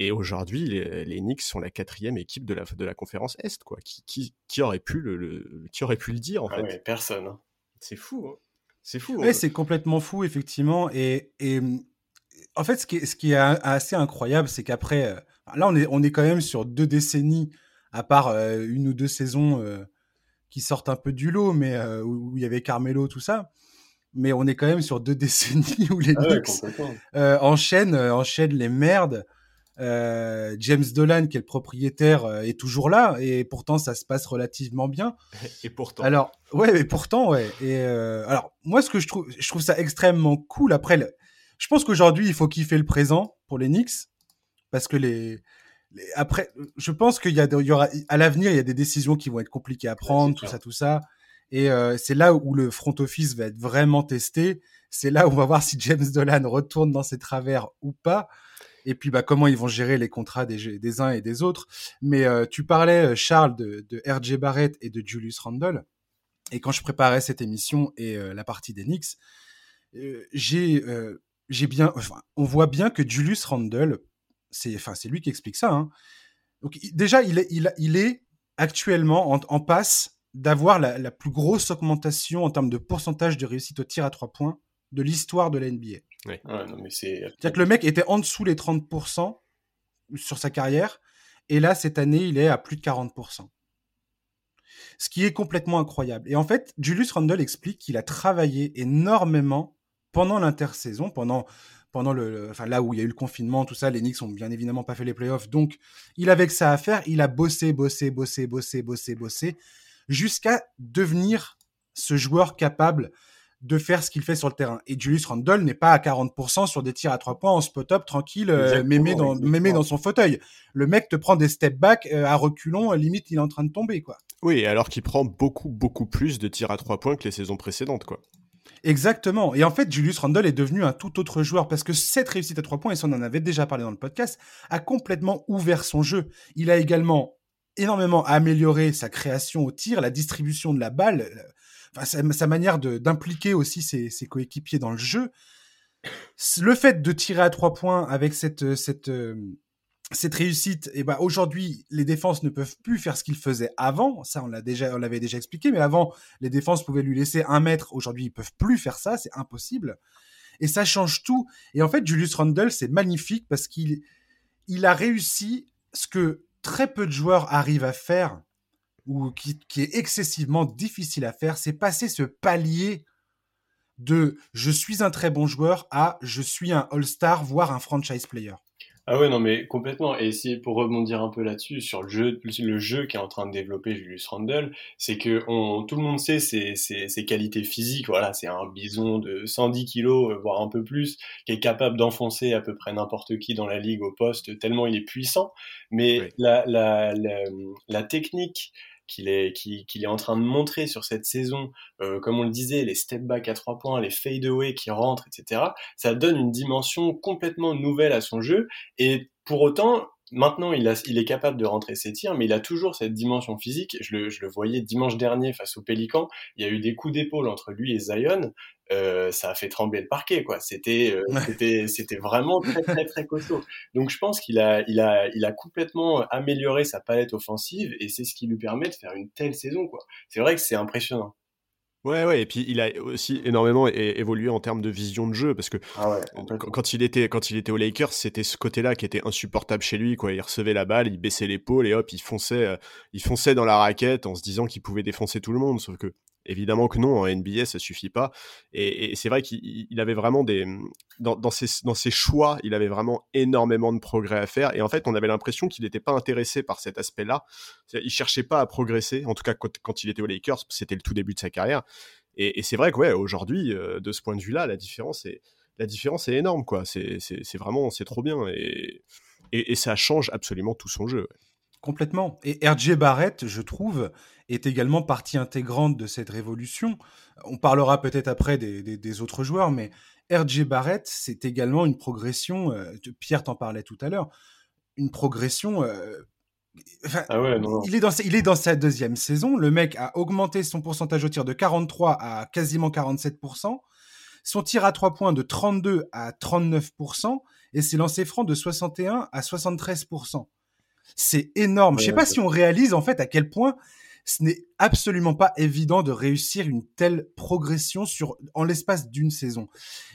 Et aujourd'hui, les, Knicks sont la quatrième équipe de la, de la conférence Est, quoi. Qui, qui, qui aurait, pu le, qui aurait pu le dire, en ah fait? Personne. Hein. C'est fou, hein. C'est fou. Oui, c'est complètement fou, effectivement. Et, et, en fait, ce qui est, ce qui est assez incroyable, c'est qu'après, euh, là, on est, on est quand même sur deux décennies, à part euh, une ou deux saisons euh, qui sortent un peu du lot, mais où il y avait Carmelo, tout ça mais on est quand même sur deux décennies où les ah Knicks enchaînent, enchaînent les merdes. Euh, James Dolan, qui est le propriétaire, euh, est toujours là et pourtant ça se passe relativement bien. Et pourtant. Alors ouais, mais pourtant ouais. Et euh, alors moi, ce que je trouve, je trouve ça extrêmement cool. Après, je pense qu'aujourd'hui il faut kiffer le présent pour les Knicks parce que les, après, je pense qu'il y, a, il y aura à l'avenir il y a des décisions qui vont être compliquées à prendre, tout ça, tout ça. Et c'est là où le front office va être vraiment testé. C'est là où on va voir si James Dolan retourne dans ses travers ou pas et puis bah, comment ils vont gérer les contrats des, des uns et des autres. Mais euh, tu parlais, euh, Charles, de, de R.J. Barrett et de Julius Randle. Et quand je préparais cette émission et euh, la partie des Knicks, j'ai j'ai bien, enfin, on voit bien que Julius Randle, c'est enfin c'est lui qui explique ça. Hein. Donc déjà il est il, il est actuellement en, en passe d'avoir la, la, plus grosse augmentation en termes de pourcentage de réussite au tir à trois points de l'histoire de la NBA. Ouais. non, mais c'est... C'est-à-dire que le mec était en dessous les 30% sur sa carrière, et là, cette année, il est à plus de 40%. Ce qui est complètement incroyable. Et en fait, Julius Randle explique qu'il a travaillé énormément pendant l'intersaison, pendant, pendant le, enfin là où il y a eu le confinement, tout ça, les Knicks ont bien évidemment pas fait les playoffs, donc il avait que ça à faire, il a bossé, bossé, bossé, bossé, bossé, bossé, jusqu'à devenir ce joueur capable de faire ce qu'il fait sur le terrain. Et Julius Randle n'est pas à 40% sur des tirs à trois points en spot-up tranquille, euh, mémé, dans, dans son fauteuil. Le mec te prend des step back euh, à reculons, limite il est en train de tomber, quoi. Oui, alors qu'il prend beaucoup, beaucoup plus de tirs à trois points que les saisons précédentes, quoi. Exactement. Et en fait, Julius Randle est devenu un tout autre joueur parce que cette réussite à trois points, et ça on en avait déjà parlé dans le podcast, a complètement ouvert son jeu. Il a également énormément amélioré sa création au tir, la distribution de la balle, sa, manière d'impliquer aussi ses, ses, coéquipiers dans le jeu. Le fait de tirer à trois points avec cette, cette, euh, cette réussite, eh ben aujourd'hui, les défenses ne peuvent plus faire ce qu'ils faisaient avant. Ça, on l'a déjà, on l'avait déjà expliqué, mais avant, les défenses pouvaient lui laisser un mètre. Aujourd'hui, ils peuvent plus faire ça, c'est impossible. Et ça change tout. Et en fait, Julius Randle, c'est magnifique parce qu'il il a réussi ce que très peu de joueurs arrivent à faire ou qui, est excessivement difficile à faire, c'est passer ce palier de je suis un très bon joueur à je suis un all-star, voire un franchise player. Ah ouais, non, mais complètement. Et si, pour rebondir un peu là-dessus, sur le jeu, le jeu qui est en train de développer Julius Randle, c'est que on, tout le monde sait ses, ses, ses qualités physiques. Voilà, c'est un bison de 110 kilos, euh, voire un peu plus, qui est capable d'enfoncer à peu près n'importe qui dans la ligue au poste, tellement il est puissant. Mais la, la, la, la technique qu'il est, est en train de montrer sur cette saison, euh, comme on le disait, les step back à trois points, les fade away qui rentrent, etc. Ça donne une dimension complètement nouvelle à son jeu. Et pour autant, maintenant, il, a, il est capable de rentrer ses tirs, mais il a toujours cette dimension physique. Je le, je le voyais dimanche dernier face au Pélican. Il y a eu des coups d'épaule entre lui et Zion. Euh, ça a fait trembler le parquet, quoi. C'était, euh, c'était, c'était vraiment très, très, très costaud. Donc, je pense qu'il a, il a, il a complètement amélioré sa palette offensive et c'est ce qui lui permet de faire une telle saison, quoi. C'est vrai que c'est impressionnant. Ouais, ouais, et puis il a aussi énormément évolué en termes de vision de jeu parce que ah quand, il était quand il était aux Lakers, c'était ce côté-là qui était insupportable chez lui. Quoi, il recevait la balle, il baissait l'épaule et hop, il fonçait, euh, il fonçait dans la raquette en se disant qu'il pouvait défoncer tout le monde. Sauf que Évidemment que non, en NBA, ça suffit pas. Et, c'est vrai qu'il avait vraiment des. Dans, ses, dans ses choix, il avait vraiment énormément de progrès à faire. Et en fait, on avait l'impression qu'il n'était pas intéressé par cet aspect-là. Il cherchait pas à progresser. En tout cas, quand, il était aux Lakers, c'était le tout début de sa carrière. Et, c'est vrai que, ouais, aujourd'hui, euh, de ce point de vue-là, la différence est. La différence est énorme, quoi. C'est vraiment, c'est trop bien. Et, ça change absolument tout son jeu. Complètement. Et RJ Barrett, je trouve, est également partie intégrante de cette révolution. On parlera peut-être après des, autres joueurs, mais RJ Barrett, c'est également une progression, euh, Pierre t'en parlait tout à l'heure, une progression... Euh, ah ouais, non, Il, est dans, il est dans sa deuxième saison, le mec a augmenté son pourcentage au tir de 43 à quasiment 47%, son tir à 3 points de 32 à 39%, et ses lancers francs de 61 à 73%. C'est énorme. Je sais pas si on réalise en fait à quel point ce n'est absolument pas évident de réussir une telle progression sur en l'espace d'une saison.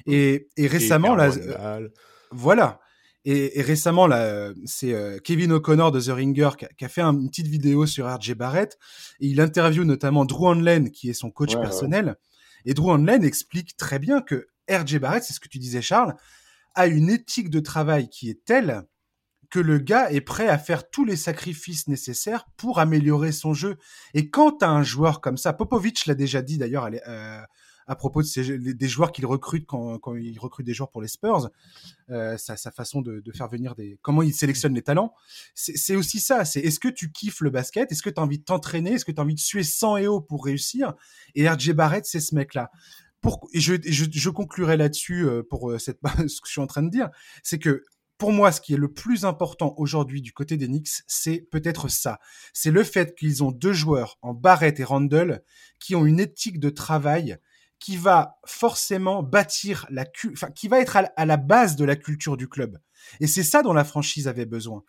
Et, récemment là, euh, voilà. Et, récemment là, c'est euh, Kevin O'Connor de The Ringer qui a, fait une petite vidéo sur RJ Barrett et il interviewe notamment Drew Hanlen qui est son coach personnel. Et Drew Hanlen explique très bien que RJ Barrett, c'est ce que tu disais Charles, a une éthique de travail qui est telle que le gars est prêt à faire tous les sacrifices nécessaires pour améliorer son jeu. Et quand as un joueur comme ça, Popovic l'a déjà dit d'ailleurs euh, à propos de des joueurs qu'il recrute quand, il recrute des joueurs pour les Spurs, euh, sa, façon de, faire venir des... Comment il sélectionne les talents. C'est aussi ça, c'est est-ce que tu kiffes le basket Est-ce que tu as envie de t'entraîner Est-ce que tu as envie de suer sang et eau pour réussir? Et RJ Barrett, c'est ce mec-là. Pour, et je conclurai là-dessus euh, pour cette, ce que je suis en train de dire, c'est que pour moi, ce qui est le plus important aujourd'hui du côté des Knicks, c'est peut-être ça. C'est le fait qu'ils ont deux joueurs en Barrett et Randall qui ont une éthique de travail qui va forcément bâtir la, enfin, qui va être à la base de la culture du club. Et c'est ça dont la franchise avait besoin.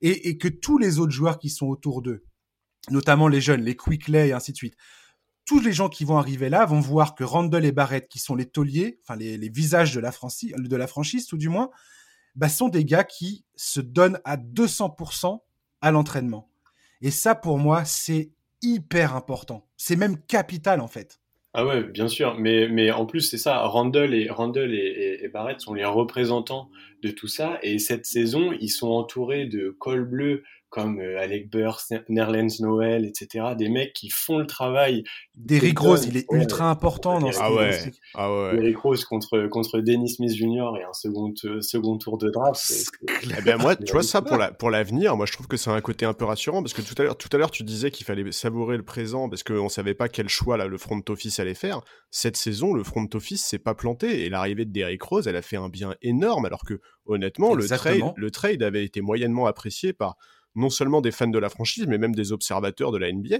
Et, que tous les autres joueurs qui sont autour d'eux, notamment les jeunes, les Quickley et ainsi de suite, tous les gens qui vont arriver là vont voir que Randall et Barrett, qui sont les tauliers, enfin les, visages de la, de la franchise tout du moins, bah, sont des gars qui se donnent à 200% à l'entraînement. Et ça, pour moi, c'est hyper important. C'est même capital, en fait. Ah ouais, bien sûr. Mais, en plus, c'est ça. Randall et, et, Barrett sont les représentants de tout ça. Et cette saison, ils sont entourés de col bleu comme euh, Alec Burst, Nerlens Noel, etc. Des mecs qui font le travail. Derrick Rose, il est ultra important dans ce ah ouais. ah ouais. Derrick Rose contre, contre Dennis Smith Jr. et un second, euh, second tour de draft. Eh ben moi, tu vois, ça pour l'avenir, pour l'avenir, moi je trouve que c'est un côté un peu rassurant parce que tout à l'heure, tout à l'heure tu disais qu'il fallait savourer le présent parce qu'on savait pas quel choix là, le front office allait faire. Cette saison, le front office s'est pas planté et l'arrivée de Derrick Rose, elle a fait un bien énorme alors que honnêtement, le trade, le trade avait été moyennement apprécié par non seulement des fans de la franchise, mais même des observateurs de la NBA.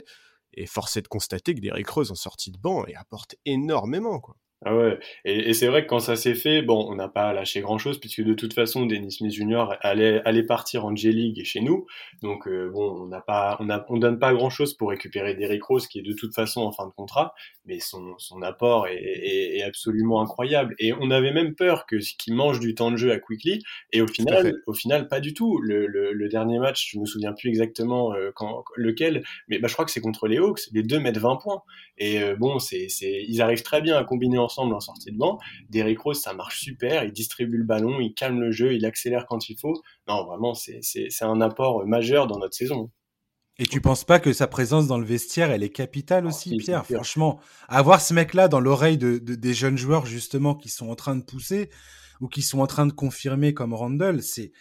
Et force est de constater que Derrick Rose en sortie de banc et apporte énormément. Quoi. Ah ouais, et, et c'est vrai que quand ça s'est fait, bon, on n'a pas lâché grand-chose puisque de toute façon, Dennis Smith Jr. allait, allait partir en J-League chez nous, donc euh, bon, on n'a pas, on, a, on donne pas grand-chose pour récupérer Derrick Rose qui est de toute façon en fin de contrat, mais son, son apport est, est, est absolument incroyable. Et on avait même peur que qu'il mange du temps de jeu à Quickly, et au final, au final, pas du tout. Le, le, le, dernier match, je me souviens plus exactement euh, quand, lequel, mais bah, je crois que c'est contre les Hawks. Les deux mettent 20 points, et euh, bon, c'est, c'est, ils arrivent très bien à combiner en ensemble en sortie de banc. Derrick Rose, ça marche super. Il distribue le ballon, il calme le jeu, il accélère quand il faut. Non, vraiment, c'est un apport majeur dans notre saison. Et tu penses pas que sa présence dans le vestiaire, elle est capitale aussi, Pierre? Franchement, avoir ce mec-là dans l'oreille de, des jeunes joueurs, justement, qui sont en train de pousser ou qui sont en train de confirmer comme Randall, c'est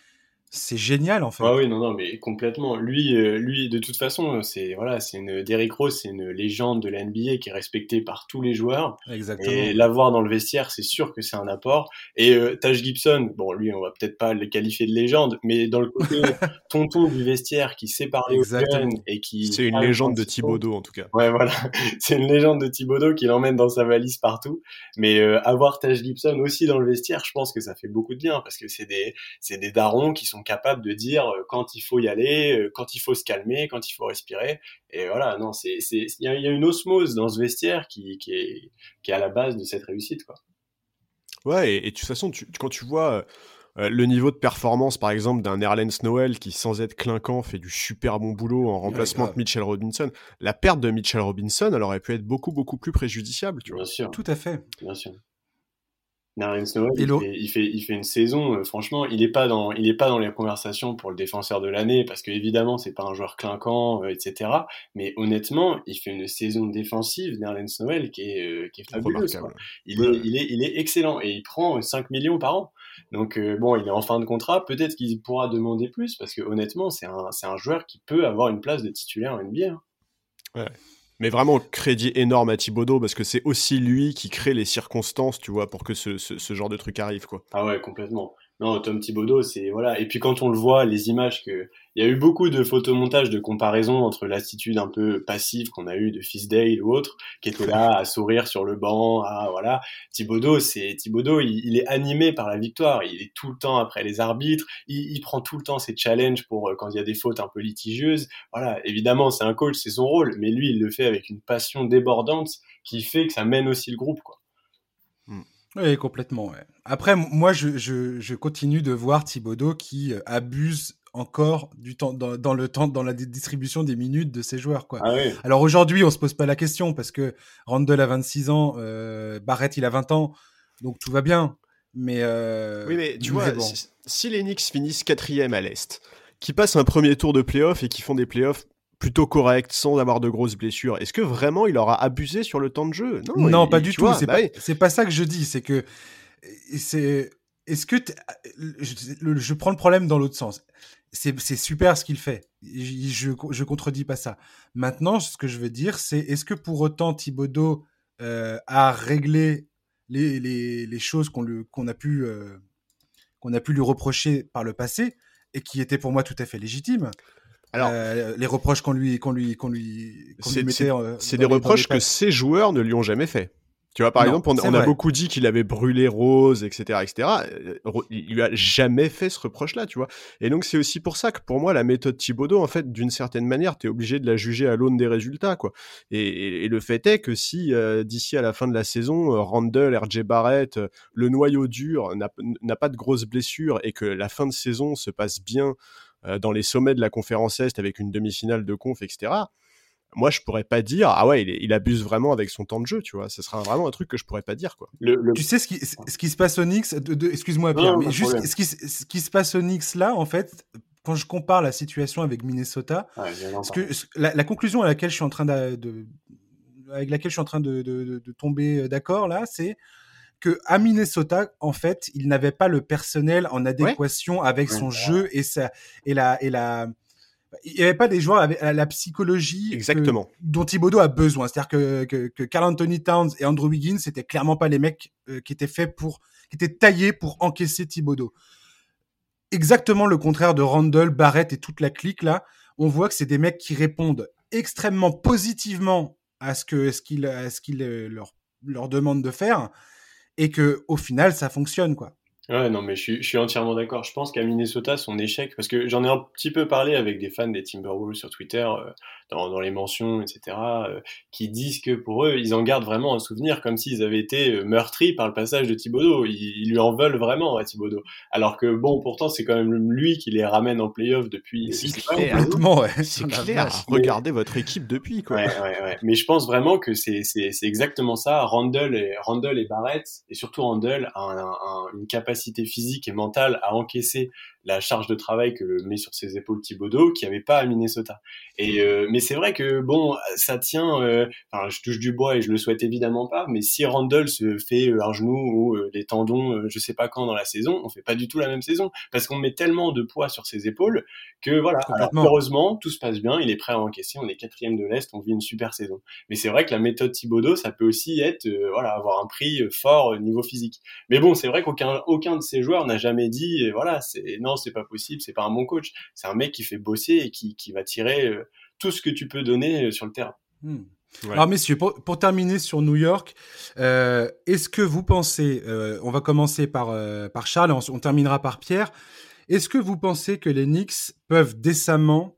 c'est génial en fait. Ah oui, non, non, mais complètement. Lui, euh, lui, de toute façon, c'est voilà, c'est une Derrick Rose, c'est une légende de la NBA qui est respectée par tous les joueurs. Exactement. Et l'avoir dans le vestiaire, c'est sûr que c'est un apport. Et euh, Taj Gibson, bon, lui, on va peut-être pas le qualifier de légende, mais dans le côté tonton du vestiaire qui parler aux jeunes et qui. C'est une légende de Thibodeau en tout cas. Ouais, voilà, c'est une légende de Thibodeau qui l'emmène dans sa valise partout. Mais euh, avoir Taj Gibson aussi dans le vestiaire, je pense que ça fait beaucoup de bien parce que c'est des, c'est des darons qui sont capable de dire euh, quand il faut y aller, euh, quand il faut se calmer, quand il faut respirer. Et voilà, non, c'est, il y, a une osmose dans ce vestiaire qui, qui, est, qui est à la base de cette réussite, quoi. Ouais, et, de toute façon, quand tu vois euh, le niveau de performance, par exemple, d'un Erlens Noël qui, sans être clinquant, fait du super bon boulot en remplacement de Mitchell Robinson, la perte de Mitchell Robinson, elle aurait pu être beaucoup, beaucoup plus préjudiciable, tu vois. Bien sûr. Tout à fait. Bien sûr. Snowell, il fait, il, fait, une saison, euh, franchement, il n'est pas, dans, il est pas dans les conversations pour le défenseur de l'année, parce qu'évidemment, c'est pas un joueur clinquant, euh, etc. Mais honnêtement, il fait une saison défensive, Nerlens Noël, qui est, euh, qui est fabuleuse. Il, est, il, est, il est excellent, et il prend 5 millions par an. Donc, bon, il est en fin de contrat, peut-être qu'il pourra demander plus, parce que honnêtement, c'est un, un joueur qui peut avoir une place de titulaire en NBA. Hein. Ouais. Mais vraiment, crédit énorme à Thibodeau parce que c'est aussi lui qui crée les circonstances, tu vois, pour que ce, ce, ce genre de truc arrive, quoi. Ah ouais, complètement. Non, Tom Thibodeau, c'est voilà. Et puis quand on le voit, les images que il y a eu beaucoup de photomontages de comparaison entre l'attitude un peu passive qu'on a eu de Fisdale ou autre, qui était là à sourire sur le banc, ah voilà. Thibodeau, c'est Thibodeau, il, est animé par la victoire. Il est tout le temps après les arbitres. Il, il prend tout le temps ses challenges pour euh, quand il y a des fautes un peu litigieuses. Voilà. Évidemment, c'est un coach, c'est son rôle, mais lui, il le fait avec une passion débordante qui fait que ça mène aussi le groupe, quoi. Oui, complètement. Après, moi, je, je, je, continue de voir Thibodeau qui euh, abuse encore du temps dans, le temps dans la distribution des minutes de ses joueurs quoi. Ah Alors aujourd'hui, on se pose pas la question parce que Randall a 26 ans, euh, Barrett il a 20 ans, donc tout va bien. Mais euh, oui, mais tu vois, si, les Knicks finissent quatrième à l'est, qui passent un premier tour de playoff et qui font des playoffs plutôt correct, sans avoir de grosses blessures. Est-ce que vraiment il aura abusé sur le temps de jeu? Non, pas du tout. C'est bah pas, pas, ça que je dis. C'est que c'est. Est-ce que je, prends le problème dans l'autre sens C'est super ce qu'il fait. Je, je, contredis pas ça. Maintenant, ce que je veux dire, c'est est-ce que pour autant Thibodeau euh, a réglé les, les, les choses qu'on qu'on a pu euh, qu'on a pu lui reprocher par le passé et qui étaient pour moi tout à fait légitimes alors, euh, les reproches qu'on lui, qu'on lui, qu'on lui, mettait. C'est des reproches que ces joueurs ne lui ont jamais fait. Tu vois, par exemple, on, a beaucoup dit qu'il avait brûlé Rose, etc., etc. Euh, il lui a jamais fait ce reproche-là, tu vois. Et donc, c'est aussi pour ça que, pour moi, la méthode Thibodeau, en fait, d'une certaine manière, tu es obligé de la juger à l'aune des résultats, quoi. Et, le fait est que si, euh, d'ici à la fin de la saison, Randall, RJ Barrett, le noyau dur n'a pas de grosses blessures et que la fin de saison se passe bien euh, dans les sommets de la conférence Est avec une demi-finale de conf, etc. Moi, je pourrais pas dire ah ouais, il, abuse vraiment avec son temps de jeu, tu vois. Ce sera vraiment un truc que je pourrais pas dire, quoi. Tu sais ce qui, ce qui se passe au Knicks Excuse-moi, Pierre, mais juste ce qui, ce qui se passe au Knicks là, en fait, quand je compare la situation avec Minnesota, que, la, conclusion à laquelle je suis en train de, avec laquelle je suis en train de, de tomber euh, d'accord là, c'est que à Minnesota, en fait, il n'avait pas le personnel en adéquation avec son jeu et sa et la et la il n'y avait pas des joueurs avec la psychologie Exactement. dont Thibodeau a besoin. C'est-à-dire que, que, que, Carl Anthony Towns et Andrew Wiggins, c'était clairement pas les mecs euh, qui étaient faits pour, qui étaient taillés pour encaisser Thibodeau. Exactement le contraire de Randall, Barrett et toute la clique là. On voit que c'est des mecs qui répondent extrêmement positivement à ce que ce qu'il ce qu'il euh, leur leur demande de faire et que au final ça fonctionne quoi. Ouais, non, mais je suis, entièrement d'accord. Je pense qu'à Minnesota, son échec, parce que j'en ai un petit peu parlé avec des fans des Timberwolves sur Twitter, euh, dans, dans, les mentions, etc., euh, qui disent que pour eux, ils en gardent vraiment un souvenir comme s'ils avaient été euh, meurtris par le passage de Thibodeau. Ils, lui en veulent vraiment à Thibodeau. Alors que bon, pourtant, c'est quand même lui qui les ramène en playoff depuis. C'est clair, ouais. c'est clair. Regardez votre équipe depuis, quoi. Ouais, ouais, ouais. Mais je pense vraiment que c'est exactement ça. Randall et, Randall et Barrett, et surtout Randall, a un, une capacité physique et mentale à encaisser la charge de travail que met sur ses épaules Thibodeau, qui avait pas à Minnesota. Et euh, mais c'est vrai que bon, ça tient. Euh, enfin, je touche du bois et je le souhaite évidemment pas. Mais si Randall se fait un genou ou les tendons, je sais pas quand dans la saison, on fait pas du tout la même saison parce qu'on met tellement de poids sur ses épaules que voilà. Alors, heureusement, tout se passe bien. Il est prêt à encaisser. On est quatrième de l'est. On vit une super saison. Mais c'est vrai que la méthode Thibodeau, ça peut aussi être voilà avoir un prix fort au niveau physique. Mais bon, c'est vrai qu'aucun aucun de ces joueurs n'a jamais dit voilà c'est non c'est pas possible, c'est pas un bon coach. C'est un mec qui fait bosser et qui, qui va tirer euh, tout ce que tu peux donner euh, sur le terrain. Hmm. Alors messieurs, pour, pour, terminer sur New York, euh, est-ce que vous pensez, on va commencer par, par Charles on, on, terminera par Pierre, est-ce que vous pensez que les Knicks peuvent décemment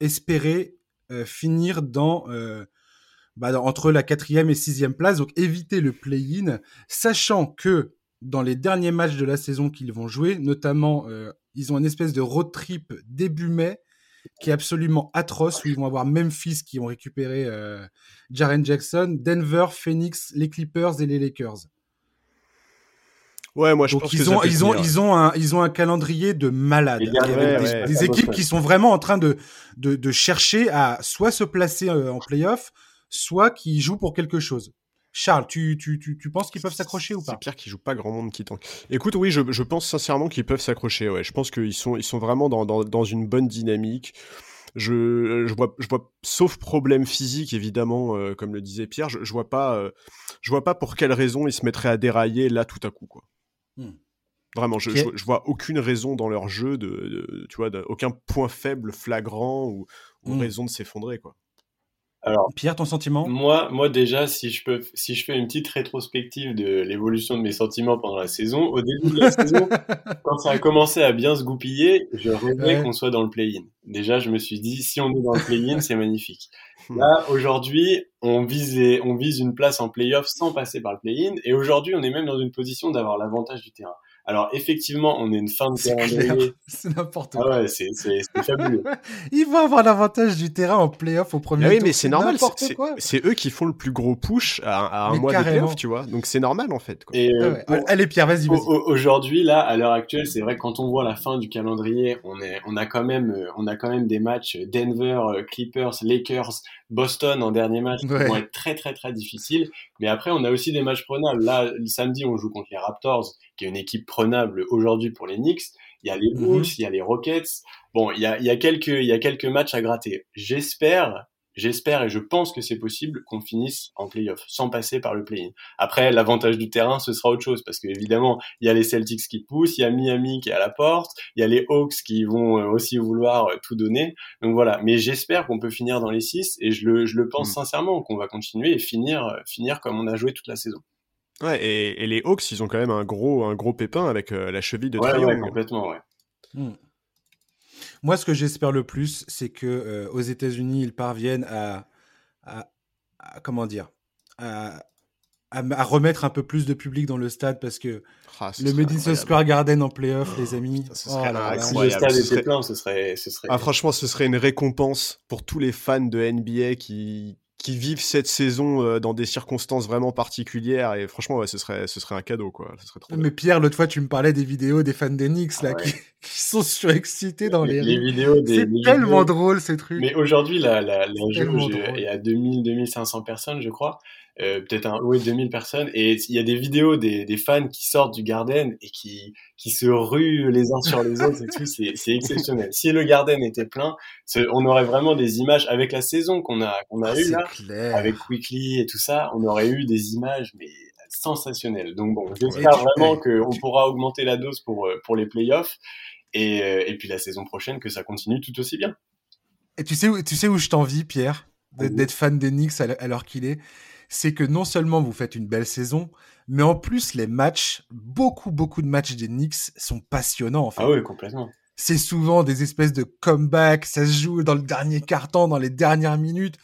espérer finir dans, bah, entre la quatrième et sixième place, donc éviter le play-in, sachant que dans les derniers matchs de la saison qu'ils vont jouer, notamment ils ont une espèce de road trip début mai qui est absolument atroce, où ils vont avoir Memphis qui ont récupéré euh, Jaren Jackson, Denver, Phoenix, les Clippers et les Lakers. Ouais, moi je pense ils ont, ils ont, ils ont un, ils ont un calendrier de malades. des, équipes qui sont vraiment en train de, de, de chercher à soit se placer euh, en playoff, soit qui jouent pour quelque chose. Charles, tu, tu, tu, tu penses qu'ils peuvent s'accrocher ou pas C'est Pierre qui joue pas grand monde qui tank. Écoute, oui, je, je pense sincèrement qu'ils peuvent s'accrocher. Ouais. Je pense qu'ils sont, ils sont vraiment dans, dans, dans une bonne dynamique. Je, je, vois, je vois, sauf problème physique évidemment, euh, comme le disait Pierre, je, je vois pas, euh, je vois pas pour quelle raison ils se mettraient à dérailler là tout à coup quoi. Hmm. Vraiment, je, je, vois aucune raison dans leur jeu de, tu vois, aucun point faible flagrant ou, ou hmm. raison de s'effondrer quoi. Alors, Pierre, ton sentiment? Moi, moi déjà, si je peux, si je fais une petite rétrospective de l'évolution de mes sentiments pendant la saison, au début de la saison, quand ça a commencé à bien se goupiller, je rêvais qu'on soit dans le play-in. Déjà, je me suis dit, si on est dans le play-in, c'est magnifique. Là, aujourd'hui, on vise, on vise une place en play-off sans passer par le play-in, et aujourd'hui, on est même dans une position d'avoir l'avantage du terrain. Alors effectivement, on est une fin de calendrier. C'est n'importe quoi. Ah ouais, c'est fabuleux. Ils vont avoir l'avantage du terrain en playoff au premier ah oui, mais c'est normal. C'est eux qui font le plus gros push à, un mois de playoff, tu vois. Donc c'est normal en fait. Quoi. Et, euh, ah Allez Pierre, vas-y. Vas Aujourd'hui, là, à l'heure actuelle, c'est vrai quand on voit la fin du calendrier, on est, on a quand même, euh, on a quand même des matchs Denver, euh, Clippers, Lakers, Boston en dernier match qui vont être très très très difficiles. Mais après, on a aussi des matchs prenables. Là, le samedi, on joue contre les Raptors, qui est une équipe prenable aujourd'hui pour les Knicks. Il y a les mhm. Bulls, il y a les Rockets. Bon, il y a, il y a quelques, il y a quelques matchs à gratter. J'espère J'espère et je pense que c'est possible qu'on finisse en playoff sans passer par le play-in. Après, l'avantage du terrain, ce sera autre chose parce qu'évidemment, il y a les Celtics qui poussent, il y a Miami qui est à la porte, il y a les Hawks qui vont euh, aussi vouloir euh, tout donner. Donc voilà. Mais j'espère qu'on peut finir dans les six et je le, je le pense mm. sincèrement qu'on va continuer et finir, euh, finir comme on a joué toute la saison. Ouais, et, et, les Hawks, ils ont quand même un gros, un gros pépin avec la cheville de ouais, Ouais, complètement, ouais. Mm. Moi, ce que j'espère le plus, c'est que euh, aux États-Unis, ils parviennent à, comment dire, à, remettre un peu plus de public dans le stade parce que ah, le Madison Square Garden en playoff, les amis. Ça, oh si le stade était plein, ce serait, ce serait. Ah, franchement, ce serait une récompense pour tous les fans de NBA qui qui vivent cette saison euh, dans des circonstances vraiment particulières. Et franchement ouais, ce serait ce serait un cadeau quoi. Ce serait trop mais Pierre l'autre fois tu me parlais des vidéos des fans d'Enix là qui, sont surexcités dans les, les vidéos c'est tellement drôle ces trucs. Mais aujourd'hui la la, la jauge est à 2000 2500 personnes je crois euh, peut-être un oui 2000 personnes. Et il y a des vidéos des, des fans qui sortent du Garden et qui qui se ruent les uns sur les autres et tout. C'est exceptionnel. Si le Garden était plein on aurait vraiment des images avec la saison qu'on a qu'on a ah, eu là avec Quickly et tout ça on aurait eu des images mais sensationnelles. Donc bon j'espère vraiment qu'on pourra augmenter la dose pour euh, pour les playoffs. Et euh, et puis la saison prochaine que ça continue tout aussi bien. Et tu sais où tu sais où je t'envie Pierre d'être fan d'Enix alors qu'il est? C'est que non seulement vous faites une belle saison, mais en plus les matchs, beaucoup beaucoup de matchs des Knicks sont passionnants en fait. Ah oui, complètement. C'est souvent des espèces de comeback, ça se joue dans le dernier quart-temps, dans les dernières minutes,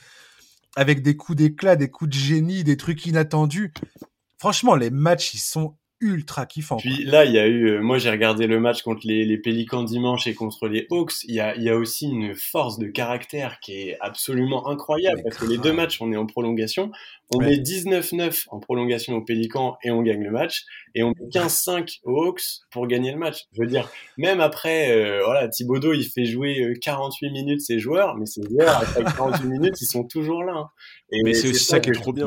avec des coups d'éclat, des coups de génie, des trucs inattendus. Franchement, les matchs, ils sont ultra kiffant. Puis là, il y a eu, euh, moi j'ai regardé le match contre les, les Pélicans dimanche et contre les Hawks. Il y a, il y a aussi une force de caractère qui est absolument incroyable parce que les deux matchs, on est en prolongation. On met 19-9 en prolongation aux Pélicans et on gagne le match. Et on met 15-5 aux Hawks pour gagner le match. Je veux dire, même après, euh, voilà, Thibodeau, il fait jouer 48 euh, minutes ses joueurs, mais ses joueurs, après 48 minutes, ils sont toujours là. Hein. Et mais c'est aussi ça, qui est trop bien.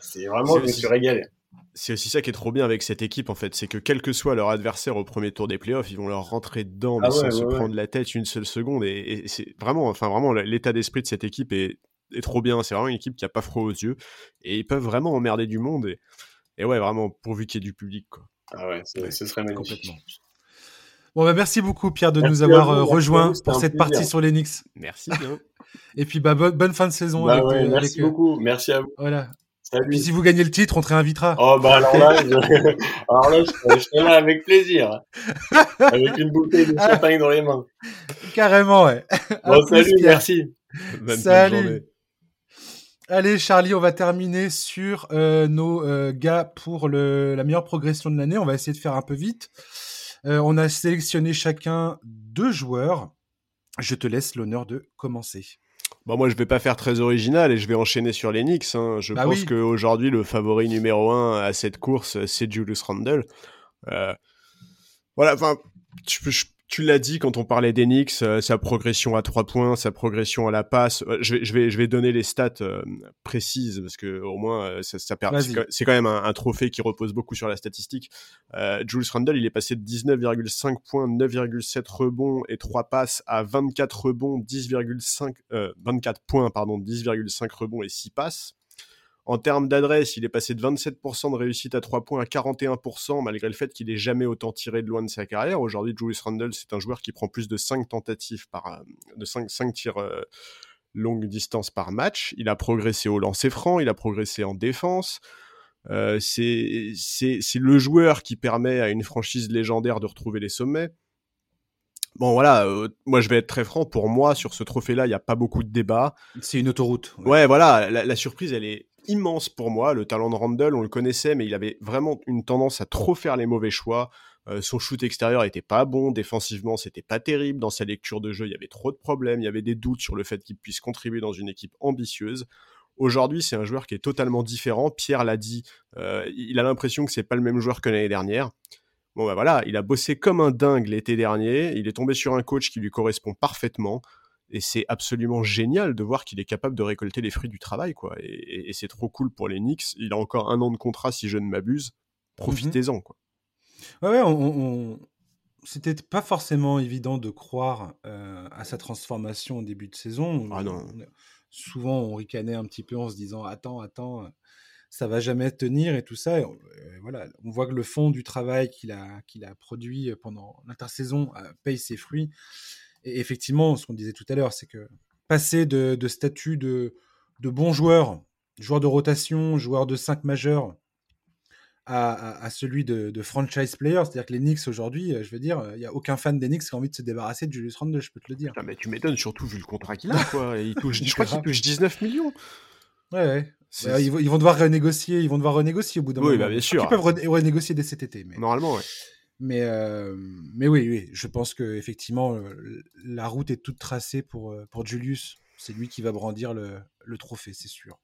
C'est vraiment, je me suis régalé c'est aussi ça qui est trop bien avec cette équipe en fait, c'est que quel que soit leur adversaire au premier tour des playoffs, ils vont leur rentrer dedans ah sans se prendre la tête une seule seconde et, c'est vraiment, enfin vraiment l'état d'esprit de cette équipe est, trop bien. C'est vraiment une équipe qui a pas froid aux yeux et ils peuvent vraiment emmerder du monde et, ouais vraiment pourvu qu'il y ait du public quoi. Ah ouais, ce serait magnifique. Bon bah merci beaucoup Pierre de nous avoir euh, rejoints pour cette partie sur l'Enix. Merci Et puis bah bonne, fin de saison. Bah euh, merci beaucoup, merci à vous. Voilà. Puis si vous gagnez le titre, on te réinvitera. Oh bah alors là, je, alors là, je, serai là avec plaisir, avec une bouteille de champagne dans les mains. Carrément, ouais. Bon, salut, merci. salut. Allez, Charlie, on va terminer sur euh, nos euh, gars pour le, la meilleure progression de l'année. On va essayer de faire un peu vite. Euh, on a sélectionné chacun deux joueurs. Je te laisse l'honneur de commencer. Bon, moi, je vais pas faire très original et je vais enchaîner sur les Knicks. Hein. Je bah pense qu'aujourd'hui, le favori numéro un à cette course, c'est Julius Randle. Euh, voilà, enfin, je, je, tu l'as dit quand on parlait d'Enix, euh, sa progression à trois points, sa progression à la passe. Euh, je, vais, je vais donner les stats euh, précises parce que au moins ça, ça C'est quand même un, trophée qui repose beaucoup sur la statistique. Julius Randle, il est passé de 19,5 points, 9,7 rebonds et 3 passes à 24 rebonds, 10,5 24 points pardon, 10,5 rebonds et 6 passes. En termes d'adresse, il est passé de 27% de réussite à 3 points à 41%, malgré le fait qu'il ait jamais autant tiré de loin de sa carrière. Aujourd'hui, Julius Randle, c'est un joueur qui prend plus de 5 tentatives par, euh, de 5, 5 tirs euh, longue distance par match. Il a progressé au lancer franc, il a progressé en défense. Euh, c'est le joueur qui permet à une franchise légendaire de retrouver les sommets. Bon voilà, euh, moi je vais être très franc, pour moi sur ce trophée-là, il n'y a pas beaucoup de débat. C'est une autoroute. Ouais, voilà, la, la, surprise elle est immense pour moi. Le talent de Randall, on le connaissait, mais il avait vraiment une tendance à trop faire les mauvais choix. Euh, son shoot extérieur était pas bon, défensivement c'était pas terrible, dans sa lecture de jeu il y avait trop de problèmes, il y avait des doutes sur le fait qu'il puisse contribuer dans une équipe ambitieuse. Aujourd'hui, c'est un joueur qui est totalement différent. Pierre l'a dit, euh, il a l'impression que c'est pas le même joueur que l'année dernière. Bon bah voilà, il a bossé comme un dingue l'été dernier, il est tombé sur un coach qui lui correspond parfaitement. Et c'est absolument génial de voir qu'il est capable de récolter les fruits du travail, quoi. Et, c'est trop cool pour les Knicks. Il a encore un an de contrat, si je ne m'abuse. Profitez-en, quoi. Ouais, ouais on, c'était pas forcément évident de croire euh, à sa transformation au début de saison. Ah non. souvent, on ricanait un petit peu en se disant Attends, attends, ça va jamais tenir et tout ça. Et, voilà, on voit que le fond du travail qu'il a, qu'il a produit pendant l'intersaison euh, paye ses fruits. Et effectivement, ce qu'on disait tout à l'heure, c'est que passer de, statut de, de bon joueur, joueur de rotation, joueur de 5 majeurs, à, celui de, franchise player. C'est-à-dire que les Knicks aujourd'hui, euh, je veux dire, il n'y a aucun fan des Knicks qui a envie de se débarrasser de Julius Randle, je peux te le dire. mais tu m'étonnes surtout vu le contrat qu'il a, quoi. Il touche, je crois qu'il touche 19 millions. Ouais, ouais. Bah, ils, vont devoir renégocier, ils vont devoir renégocier au bout d'un moment. Oui, bah, bien sûr. Ils peuvent renégocier dès cet été. Mais... Normalement, ouais. Mais, euh, mais oui, oui, je pense que effectivement euh, la route est toute tracée pour, euh, pour Julius. C'est lui qui va brandir le, le trophée, c'est sûr.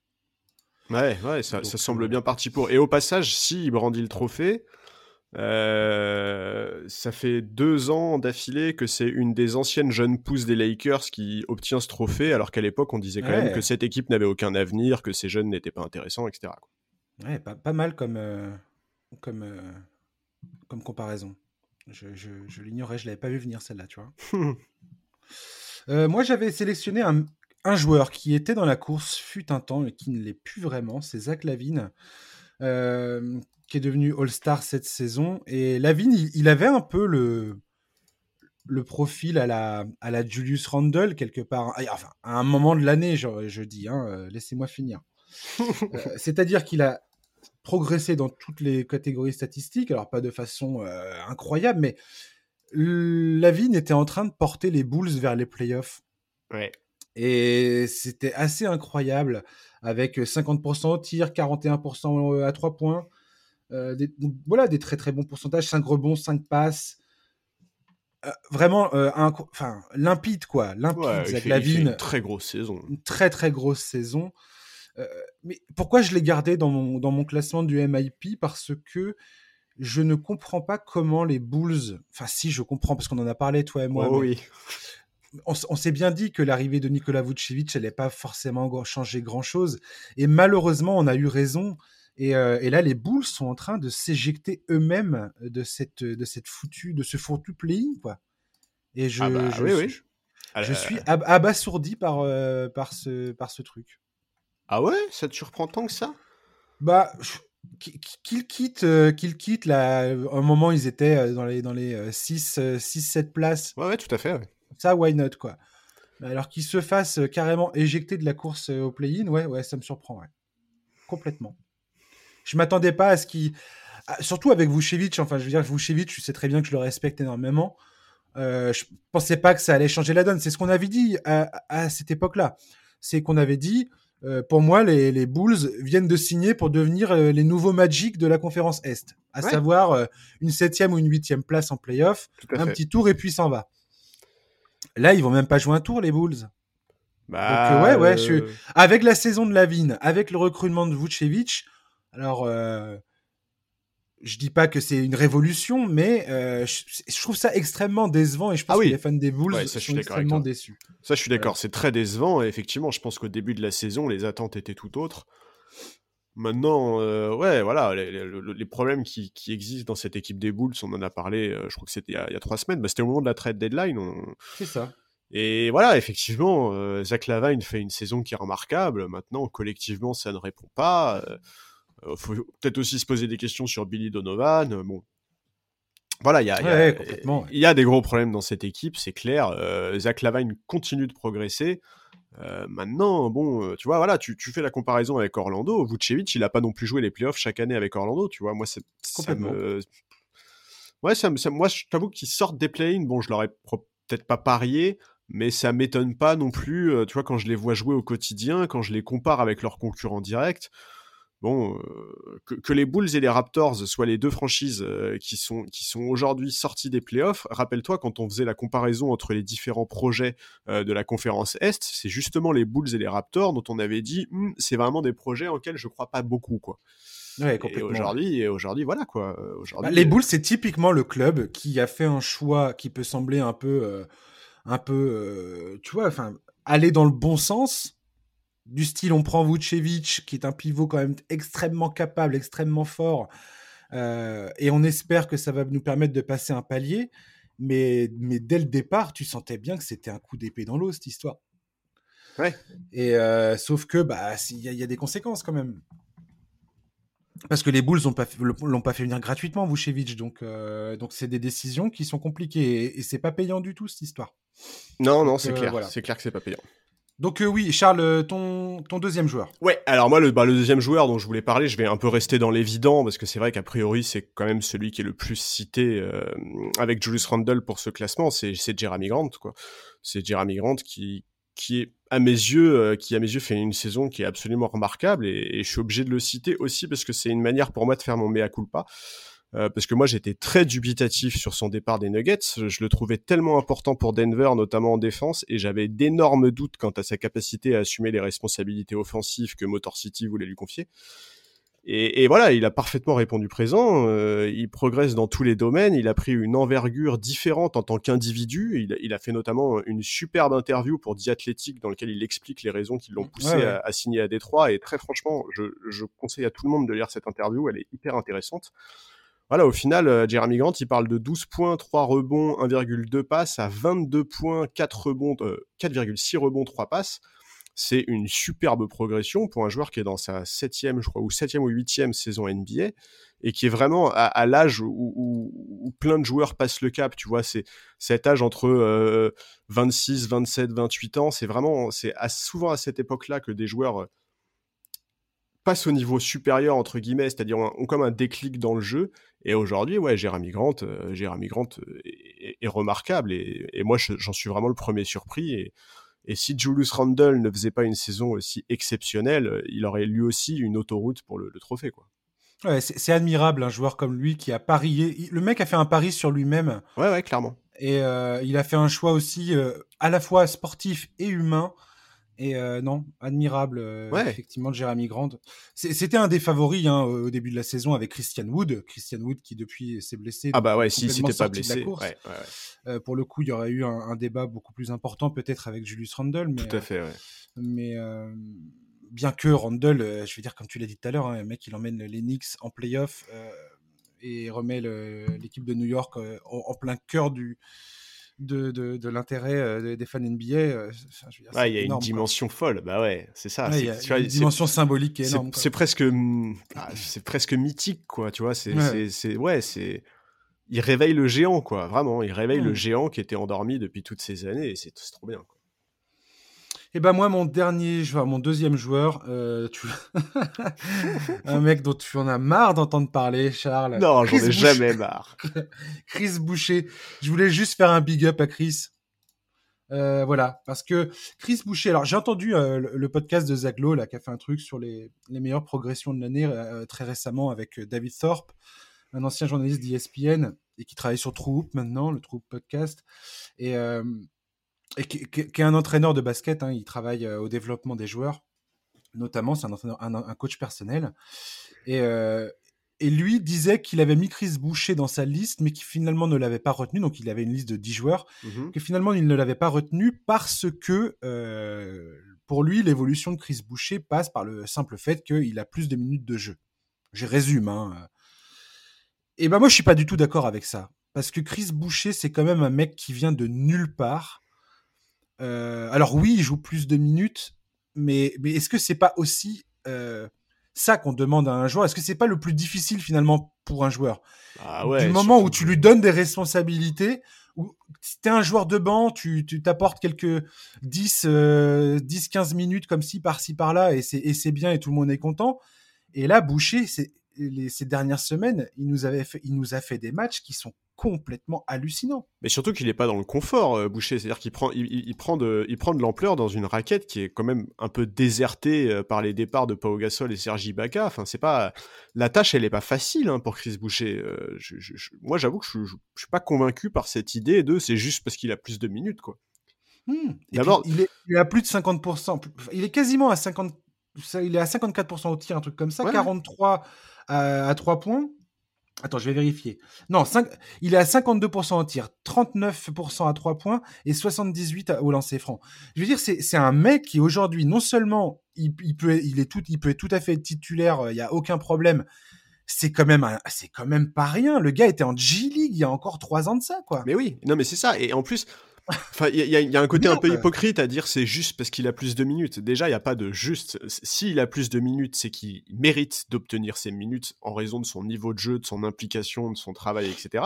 Ouais, ouais, ça, ça semble bien parti pour. Et au passage, s'il il brandit le trophée, ça fait deux ans d'affilée que c'est une des anciennes jeunes pousses des Lakers qui obtient ce trophée, alors qu'à l'époque on disait quand même que cette équipe n'avait aucun avenir, que ces jeunes n'étaient pas intéressants, etc. Ouais, pas, pas mal comme, comme comme comparaison. Je, je, l'ignorais, je l'avais pas vu venir celle-là, tu vois. Euh, moi, j'avais sélectionné un, un, joueur qui était dans la course, fut un temps, mais qui ne l'est plus vraiment. C'est Zach Lavine, euh, qui est devenu All-Star cette saison. Et Lavine, il, avait un peu le, le profil à la, à la Julius Randle, quelque part. Enfin, à un moment de l'année, je, je, dis, hein, euh, laissez-moi finir. C'est-à-dire qu'il a progressé dans toutes les catégories statistiques, alors pas de façon euh, incroyable, mais la vie était en train de porter les Bulls vers les playoffs. Ouais. Et c'était assez incroyable, avec 50% au tir, 41% à 3 points. des, voilà, des très très bons pourcentages, 5 rebonds, 5 passes. vraiment un, enfin, limpide quoi, limpide. Ouais, une très grosse saison. Une très très grosse saison. Mais pourquoi je l'ai gardé dans mon, dans mon classement du MIP Parce que je ne comprends pas comment les Bulls. Enfin, si, je comprends, parce qu'on en a parlé, toi et moi. Oh, oui. On, s'est bien dit que l'arrivée de Nikola Vucevic n'allait pas forcément changer grand-chose. Et malheureusement, on a eu raison. Et, euh, là, les Bulls sont en train de s'éjecter eux-mêmes de cette, de cette foutue, de ce foutu playing, quoi. Et je, ah bah, je, oui, suis, je suis abasourdi par, euh, par, ce, par ce truc. Ah ouais Ça te surprend tant que ça? Bah, qu'il quitte, euh, qu'il quitte là, un moment ils étaient euh, dans les dans les 6 6 7 places. Ouais ouais, tout à fait. Ça why not quoi? Alors qu'il se fasse carrément éjecter de la course euh, au play-in, ouais ouais, ça me surprend ouais. Complètement. Je m'attendais pas à ce qu'il surtout avec Vucevic, enfin je veux dire Vucevic, je sais très bien que je le respecte énormément. Euh, je pensais pas que ça allait changer la donne. C'est ce qu'on avait dit à, à cette époque-là. C'est qu'on avait dit euh, pour moi, les, Bulls viennent de signer pour devenir euh, les nouveaux Magic de la conférence Est, à savoir euh, une septième ou une huitième place en playoff, un petit tour et puis s'en va. Là, ils vont même pas jouer un tour, les Bulls. Bah, ouais, ouais, avec la saison de Lavine, avec le recrutement de Vucevic, alors je dis pas que c'est une révolution, mais euh, je, trouve ça extrêmement décevant et je pense ah que les fans des Bulls sont extrêmement déçus. Ça, je suis d'accord, c'est très décevant. Et effectivement, je pense qu'au début de la saison, les attentes étaient tout autres. Maintenant, euh, ouais, voilà, les, problèmes qui, existent dans cette équipe des Bulls, on en a parlé, euh, je crois que c'était il, y a trois semaines, bah, c'était au moment de la trade deadline. C'est ça. Et voilà, effectivement, Zach Lavine fait une saison qui est remarquable. Maintenant, collectivement, ça ne répond pas. Il euh, faut peut-être aussi se poser des questions sur Billy Donovan. Euh, bon, voilà, il y, a, des gros problèmes dans cette équipe, c'est clair. Euh, Zach Lavine continue de progresser. maintenant, bon, tu vois, voilà, tu, fais la comparaison avec Orlando. Vucevic, il n'a pas non plus joué les playoffs chaque année avec Orlando, tu vois. Moi, c'est ça me... Ouais, ça, moi, je t'avoue qu'ils sortent des play-ins. Bon, je l'aurais peut-être pas parié, mais ça m'étonne pas non plus. tu vois, quand je les vois jouer au quotidien, quand je les compare avec leurs concurrents directs bon, euh, que, les Bulls et les Raptors soient les deux franchises euh, qui sont, qui sont aujourd'hui sorties des playoffs, rappelle-toi quand on faisait la comparaison entre les différents projets euh, de la conférence Est, c'est justement les Bulls et les Raptors dont on avait dit hm, c'est vraiment des projets en lesquels je crois pas beaucoup quoi. et aujourd'hui, voilà quoi. Bah, les Bulls, c'est typiquement le club qui a fait un choix qui peut sembler un peu, un peu, tu vois, enfin, aller dans le bon sens, du style on prend Vucevic, qui est un pivot quand même extrêmement capable, extrêmement fort, euh, et on espère que ça va nous permettre de passer un palier. Mais, mais dès le départ, tu sentais bien que c'était un coup d'épée dans l'eau, cette histoire. Ouais. Et euh, sauf que, bah, il y, a des conséquences quand même. Parce que les Bulls l'ont pas, l'ont pas fait venir gratuitement, Vucevic. Donc, euh, donc c'est des décisions qui sont compliquées et, et c'est pas payant du tout cette histoire. Non, non, c'est clair. C'est clair que c'est pas payant. Donc euh, oui, Charles, euh, ton, ton deuxième joueur. Ouais, alors moi, le, bah, le deuxième joueur dont je voulais parler, je vais un peu rester dans l'évident, parce que c'est vrai qu'a priori, c'est quand même celui qui est le plus cité euh, avec Julius Randle pour ce classement, c'est Jeremy Grant. quoi. C'est Jeremy Grant qui, qui est à mes yeux, qui à mes yeux fait une saison qui est absolument remarquable, et, et je suis obligé de le citer aussi parce que c'est une manière pour moi de faire mon mea culpa. Euh, parce que moi j'étais très dubitatif sur son départ des Nuggets. Je le trouvais tellement important pour Denver, notamment en défense, et j'avais d'énormes doutes quant à sa capacité à assumer les responsabilités offensives que Motor City voulait lui confier. Et, et voilà, il a parfaitement répondu présent. Euh, il progresse dans tous les domaines. Il a pris une envergure différente en tant qu'individu. Il, il, a fait notamment une superbe interview pour The Athletic dans lequel il explique les raisons qui l'ont poussé À, à, signer à Détroit. Et très franchement, je, je conseille à tout le monde de lire cette interview. Elle est hyper intéressante. Voilà, au final, euh, Jeremy Grant, il parle de 12 points, 3 rebonds, 1,2 passes à 22 points, 4 rebonds, 4,6 euh, rebonds, 3 passes. C'est une superbe progression pour un joueur qui est dans sa septième, je crois, ou septième ou huitième saison NBA et qui est vraiment à, l'âge où, plein de joueurs passent le cap. Tu vois, c'est cet âge entre 26, 27, 28 ans. C'est vraiment, c'est souvent à cette époque-là que des joueurs passe au niveau supérieur entre guillemets, c'est-à-dire ont, comme un déclic dans le jeu. Et aujourd'hui, ouais, Jérémy Grant, euh, Grant euh, est, remarquable et, moi j'en suis vraiment le premier surpris. Et, et, si Julius Randle ne faisait pas une saison aussi exceptionnelle, il aurait lui aussi une autoroute pour le, trophée, quoi. Ouais, c'est admirable un joueur comme lui qui a parié. Le mec a fait un pari sur lui-même. Ouais, ouais, clairement. Et euh, il a fait un choix aussi euh, à la fois sportif et humain. Et euh, non, admirable, effectivement, de Jérémy Grande. C'était un des favoris hein, au début de la saison avec Christian Wood. Christian Wood qui depuis s'est blessé. Ah bah ouais, si c'était pas blessé. Ouais, ouais, pour le coup, il y aurait eu un, un débat beaucoup plus important peut-être avec Julius Randle. Mais, Tout à fait, ouais. Mais bien que Randall, euh, je veux dire, comme tu l'as dit tout à l'heure, un hein, mec, il emmène les Knicks en playoff euh, et remet l'équipe de New York euh, en, plein cœur du, de, de, l'intérêt des fans NBA. il y a une dimension folle, bah ouais, c'est ça. y a une dimension symbolique énorme. C'est presque, mm, ah, c'est presque mythique, quoi. Tu vois, c'est, ouais, c'est, il réveille le géant, quoi. Vraiment, il réveille le géant qui était endormi depuis toutes ces années, et c'est trop bien. Quoi. Et eh ben moi, mon dernier joueur, mon deuxième joueur, euh, tu... un mec dont tu en as marre d'entendre parler, Charles. Non, j'en ai jamais marre. Chris Boucher. Je voulais juste faire un big up à Chris. Euh, voilà, parce que Chris Boucher. Alors j'ai entendu euh, le, podcast de Zaglo là, qui a fait un truc sur les, les meilleures progressions de l'année très récemment avec David Thorpe, un ancien journaliste d'ESPN et qui travaille sur True maintenant, le True podcast. Et et qui, est un entraîneur de basket. Hein, il travaille euh, au développement des joueurs, notamment. C'est un, un, coach personnel. Et, euh, et lui disait qu'il avait mis Chris Boucher dans sa liste, mais qui finalement ne l'avait pas retenu. Donc il avait une liste de 10 joueurs, mmh que finalement il ne l'avait pas retenu parce que euh, pour lui, l'évolution de Chris Boucher passe par le simple fait qu'il a plus de minutes de jeu. Je résume. Hein. Et ben moi je suis pas du tout d'accord avec ça. Parce que Chris Boucher, c'est quand même un mec qui vient de nulle part euh, alors oui, il joue plus de minutes, mais, mais est-ce que c'est pas aussi euh, ça qu'on demande à un joueur? Est-ce que c'est pas le plus difficile finalement pour un joueur? Ah ouais, Du moment où tu lui donnes des responsabilités, où si t'es un joueur de banc, tu t'apportes quelques 10, 10, 15 minutes comme ci, par-ci, par-là, et c'est bien et tout le monde est content. Et là, Boucher, ces dernières semaines, il nous, avait fait, il nous a fait des matchs qui sont complètement hallucinants. Mais surtout qu'il n'est pas dans le confort, euh, Boucher. C'est-à-dire qu'il prend, il, prend de, il prend de l'ampleur dans une raquette qui est quand même un peu désertée euh, par les départs de Pau Gasol et Sergi Baca. Enfin, c'est pas la tâche, elle n'est pas facile hein, pour Chris Boucher. Euh, moi, j'avoue que je, ne suis pas convaincu par cette idée de c'est juste parce qu'il a plus de minutes, quoi. Hmm. D'abord, il, est, il a plus de 50%. Il est quasiment à 50. Il est à 54% au tir, un truc comme ça. 43 à, 3 points. Attends, je vais vérifier. Non, il est à 52% au tir, 39% à 3 points et 78% au lancer franc. Je veux dire, c'est un mec qui aujourd'hui, non seulement il, peut, il, est tout, il peut être tout à fait titulaire, il n'y a aucun problème. C'est quand même, quand même pas rien. Le gars était en G League il y a encore 3 ans de ça, quoi. Mais oui, non, mais c'est ça. Et en plus, Enfin, il y, a un côté un peu hypocrite à dire c'est juste parce qu'il a plus de minutes. Déjà, il n'y a pas de juste. S'il a plus de minutes, c'est qu'il mérite d'obtenir ces minutes en raison de son niveau de jeu, de son implication, de son travail, etc.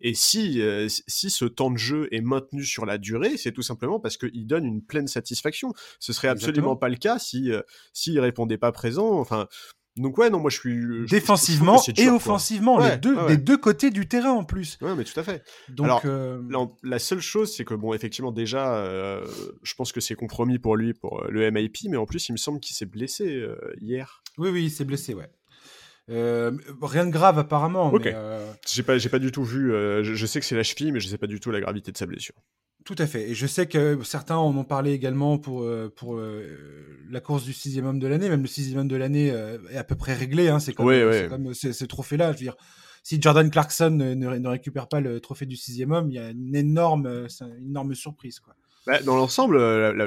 Et si, euh, si ce temps de jeu est maintenu sur la durée, c'est tout simplement parce qu'il donne une pleine satisfaction. Ce serait absolument pas le cas si euh, s'il répondait pas présent. Enfin, donc ouais, non, moi je suis défensivement et offensivement, les deux, des deux côtés du terrain en plus. Ouais, mais tout à fait. Donc Alors, euh, la, seule chose, c'est que bon, effectivement, déjà, euh, je pense que c'est compromis pour lui pour euh, le MIP, mais en plus, il me semble qu'il s'est blessé hier. Oui, oui, il s'est blessé, ouais. rien de grave apparemment. Ok. J'ai pas, j'ai pas du tout vu. Je, je, sais que c'est la cheville, mais je sais pas du tout la gravité de sa blessure. Tout à fait. Et je sais que certains en ont parlé également pour, euh, pour euh, la course du sixième homme de l'année. Même le sixième homme de l'année euh, est à peu près réglé. Hein. C'est comme, comme ce trophée-là. Je veux dire, si Jordan Clarkson ne, ne, récupère pas le trophée du sixième homme, il y a une énorme, une énorme surprise. Quoi. Bah, dans l'ensemble,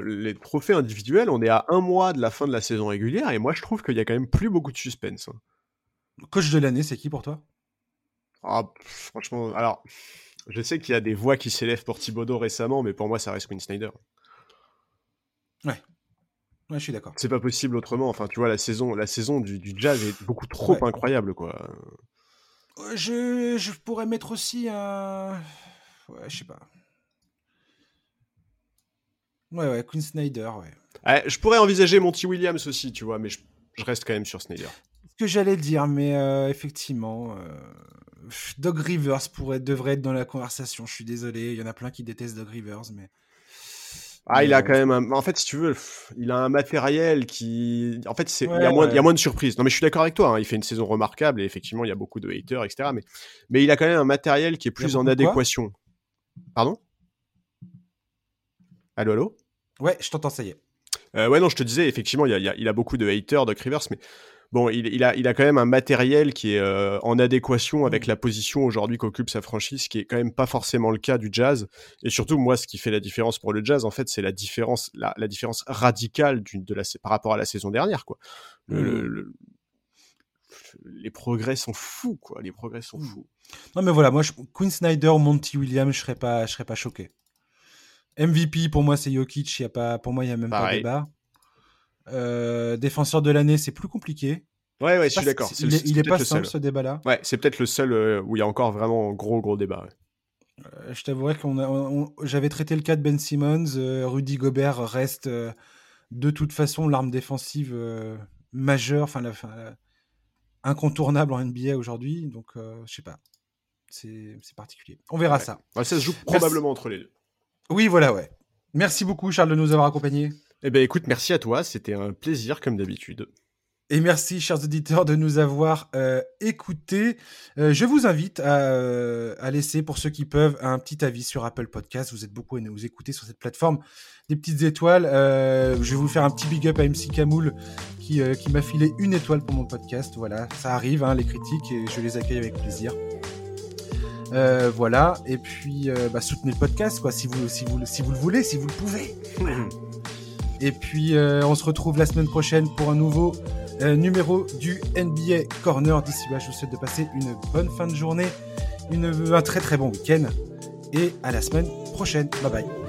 les trophées individuels, on est à un mois de la fin de la saison régulière. Et moi, je trouve qu'il y a quand même plus beaucoup de suspense. Hein. Coach de l'année, c'est qui pour toi? Ah, Franchement, alors... Je sais qu'il y a des voix qui s'élèvent pour Thibodeau récemment, mais pour moi, ça reste Quinn Snyder. Ouais. Ouais, je suis d'accord. C'est pas possible autrement. Enfin, tu vois, la saison, la saison du, jazz est beaucoup trop incroyable, quoi. Je, je, pourrais mettre aussi un. Ouais, je sais pas. Ouais, ouais, Quinn Snyder, ouais. je pourrais envisager Monty Williams aussi, tu vois, mais je, reste quand même sur Snyder. Que j'allais dire, mais euh, effectivement, euh, Dog Rivers pourrait, devrait être dans la conversation. Je suis désolé, il y en a plein qui détestent Dog Rivers, mais. Ah, il a Mais, quand même un... En fait, si tu veux, il a un matériel qui... En fait, c'est... il, y a Ouais, moins... il y a ouais. moins de surprises. Non, mais je suis d'accord avec toi. hein, Il fait une saison remarquable et effectivement, il y a beaucoup de haters, etc. Mais, mais il a quand même un matériel qui est plus en de adéquation. Pardon? Allô, allô? Ouais, je t'entends, ça y est. Euh, ouais, non, je te disais, effectivement, il, y a, il y a- il a beaucoup de haters, Doc Rivers, mais bon, il, il a, il a quand même un matériel qui est euh, en adéquation avec la position aujourd'hui qu'occupe sa franchise, qui est quand même pas forcément le cas du jazz. Et surtout, moi, ce qui fait la différence pour le jazz, en fait, c'est la différence, la, la différence radicale d'une- de la, par rapport à la saison dernière, quoi. Le- le- Mm. le- les progrès sont fous, quoi. Les progrès sont Mm. fous. Non, mais voilà, moi, je, Quinn Snyder Monty Williams, je serais pas, je serais pas choqué. MVP, pour moi, c'est Jokic. Y a pas, pour moi, il n'y a même Pareil. pas débat. Euh, défenseur de l'année, c'est plus compliqué. Ouais, ouais, je suis d'accord. Il est, il est pas le simple, seul. ce débat-là. Ouais, c'est peut-être le seul euh, où il y a encore vraiment gros, gros débat. ouais. Euh, je t'avouerais qu'on j'avais traité le cas de Ben Simmons. Rudy Gobert reste de toute façon l'arme défensive majeure, enfin, la, enfin, la- incontournable en NBA aujourd'hui. Donc, je sais pas. C'est particulier. On verra Ouais. ça. Ouais, ça se joue probablement entre les deux. Oui, voilà, ouais. Merci beaucoup, Charles, de nous avoir accompagnés. Eh ben écoute, merci à toi, c'était un plaisir comme d'habitude. Et merci, chers auditeurs, de nous avoir euh, écoutés. Euh, je vous invite à, euh, à laisser, pour ceux qui peuvent, un petit avis sur Apple Podcast. Vous êtes beaucoup à nous écouter sur cette plateforme. Des petites étoiles. Euh, je vais vous faire un petit big up à MC Kamoul qui, euh, qui m'a filé une étoile pour mon podcast. Voilà, ça arrive, hein, les critiques, et je les accueille avec plaisir. Euh, voilà, et puis euh, bah, soutenez le podcast, quoi, si vous, si, vous, si vous le voulez, si vous le pouvez. Et puis, euh, on se retrouve la semaine prochaine pour un nouveau euh, numéro du NBA Corner. D'ici là, je vous souhaite de passer une bonne fin de journée, une, un très très bon week-end. Et à la semaine prochaine. Bye bye.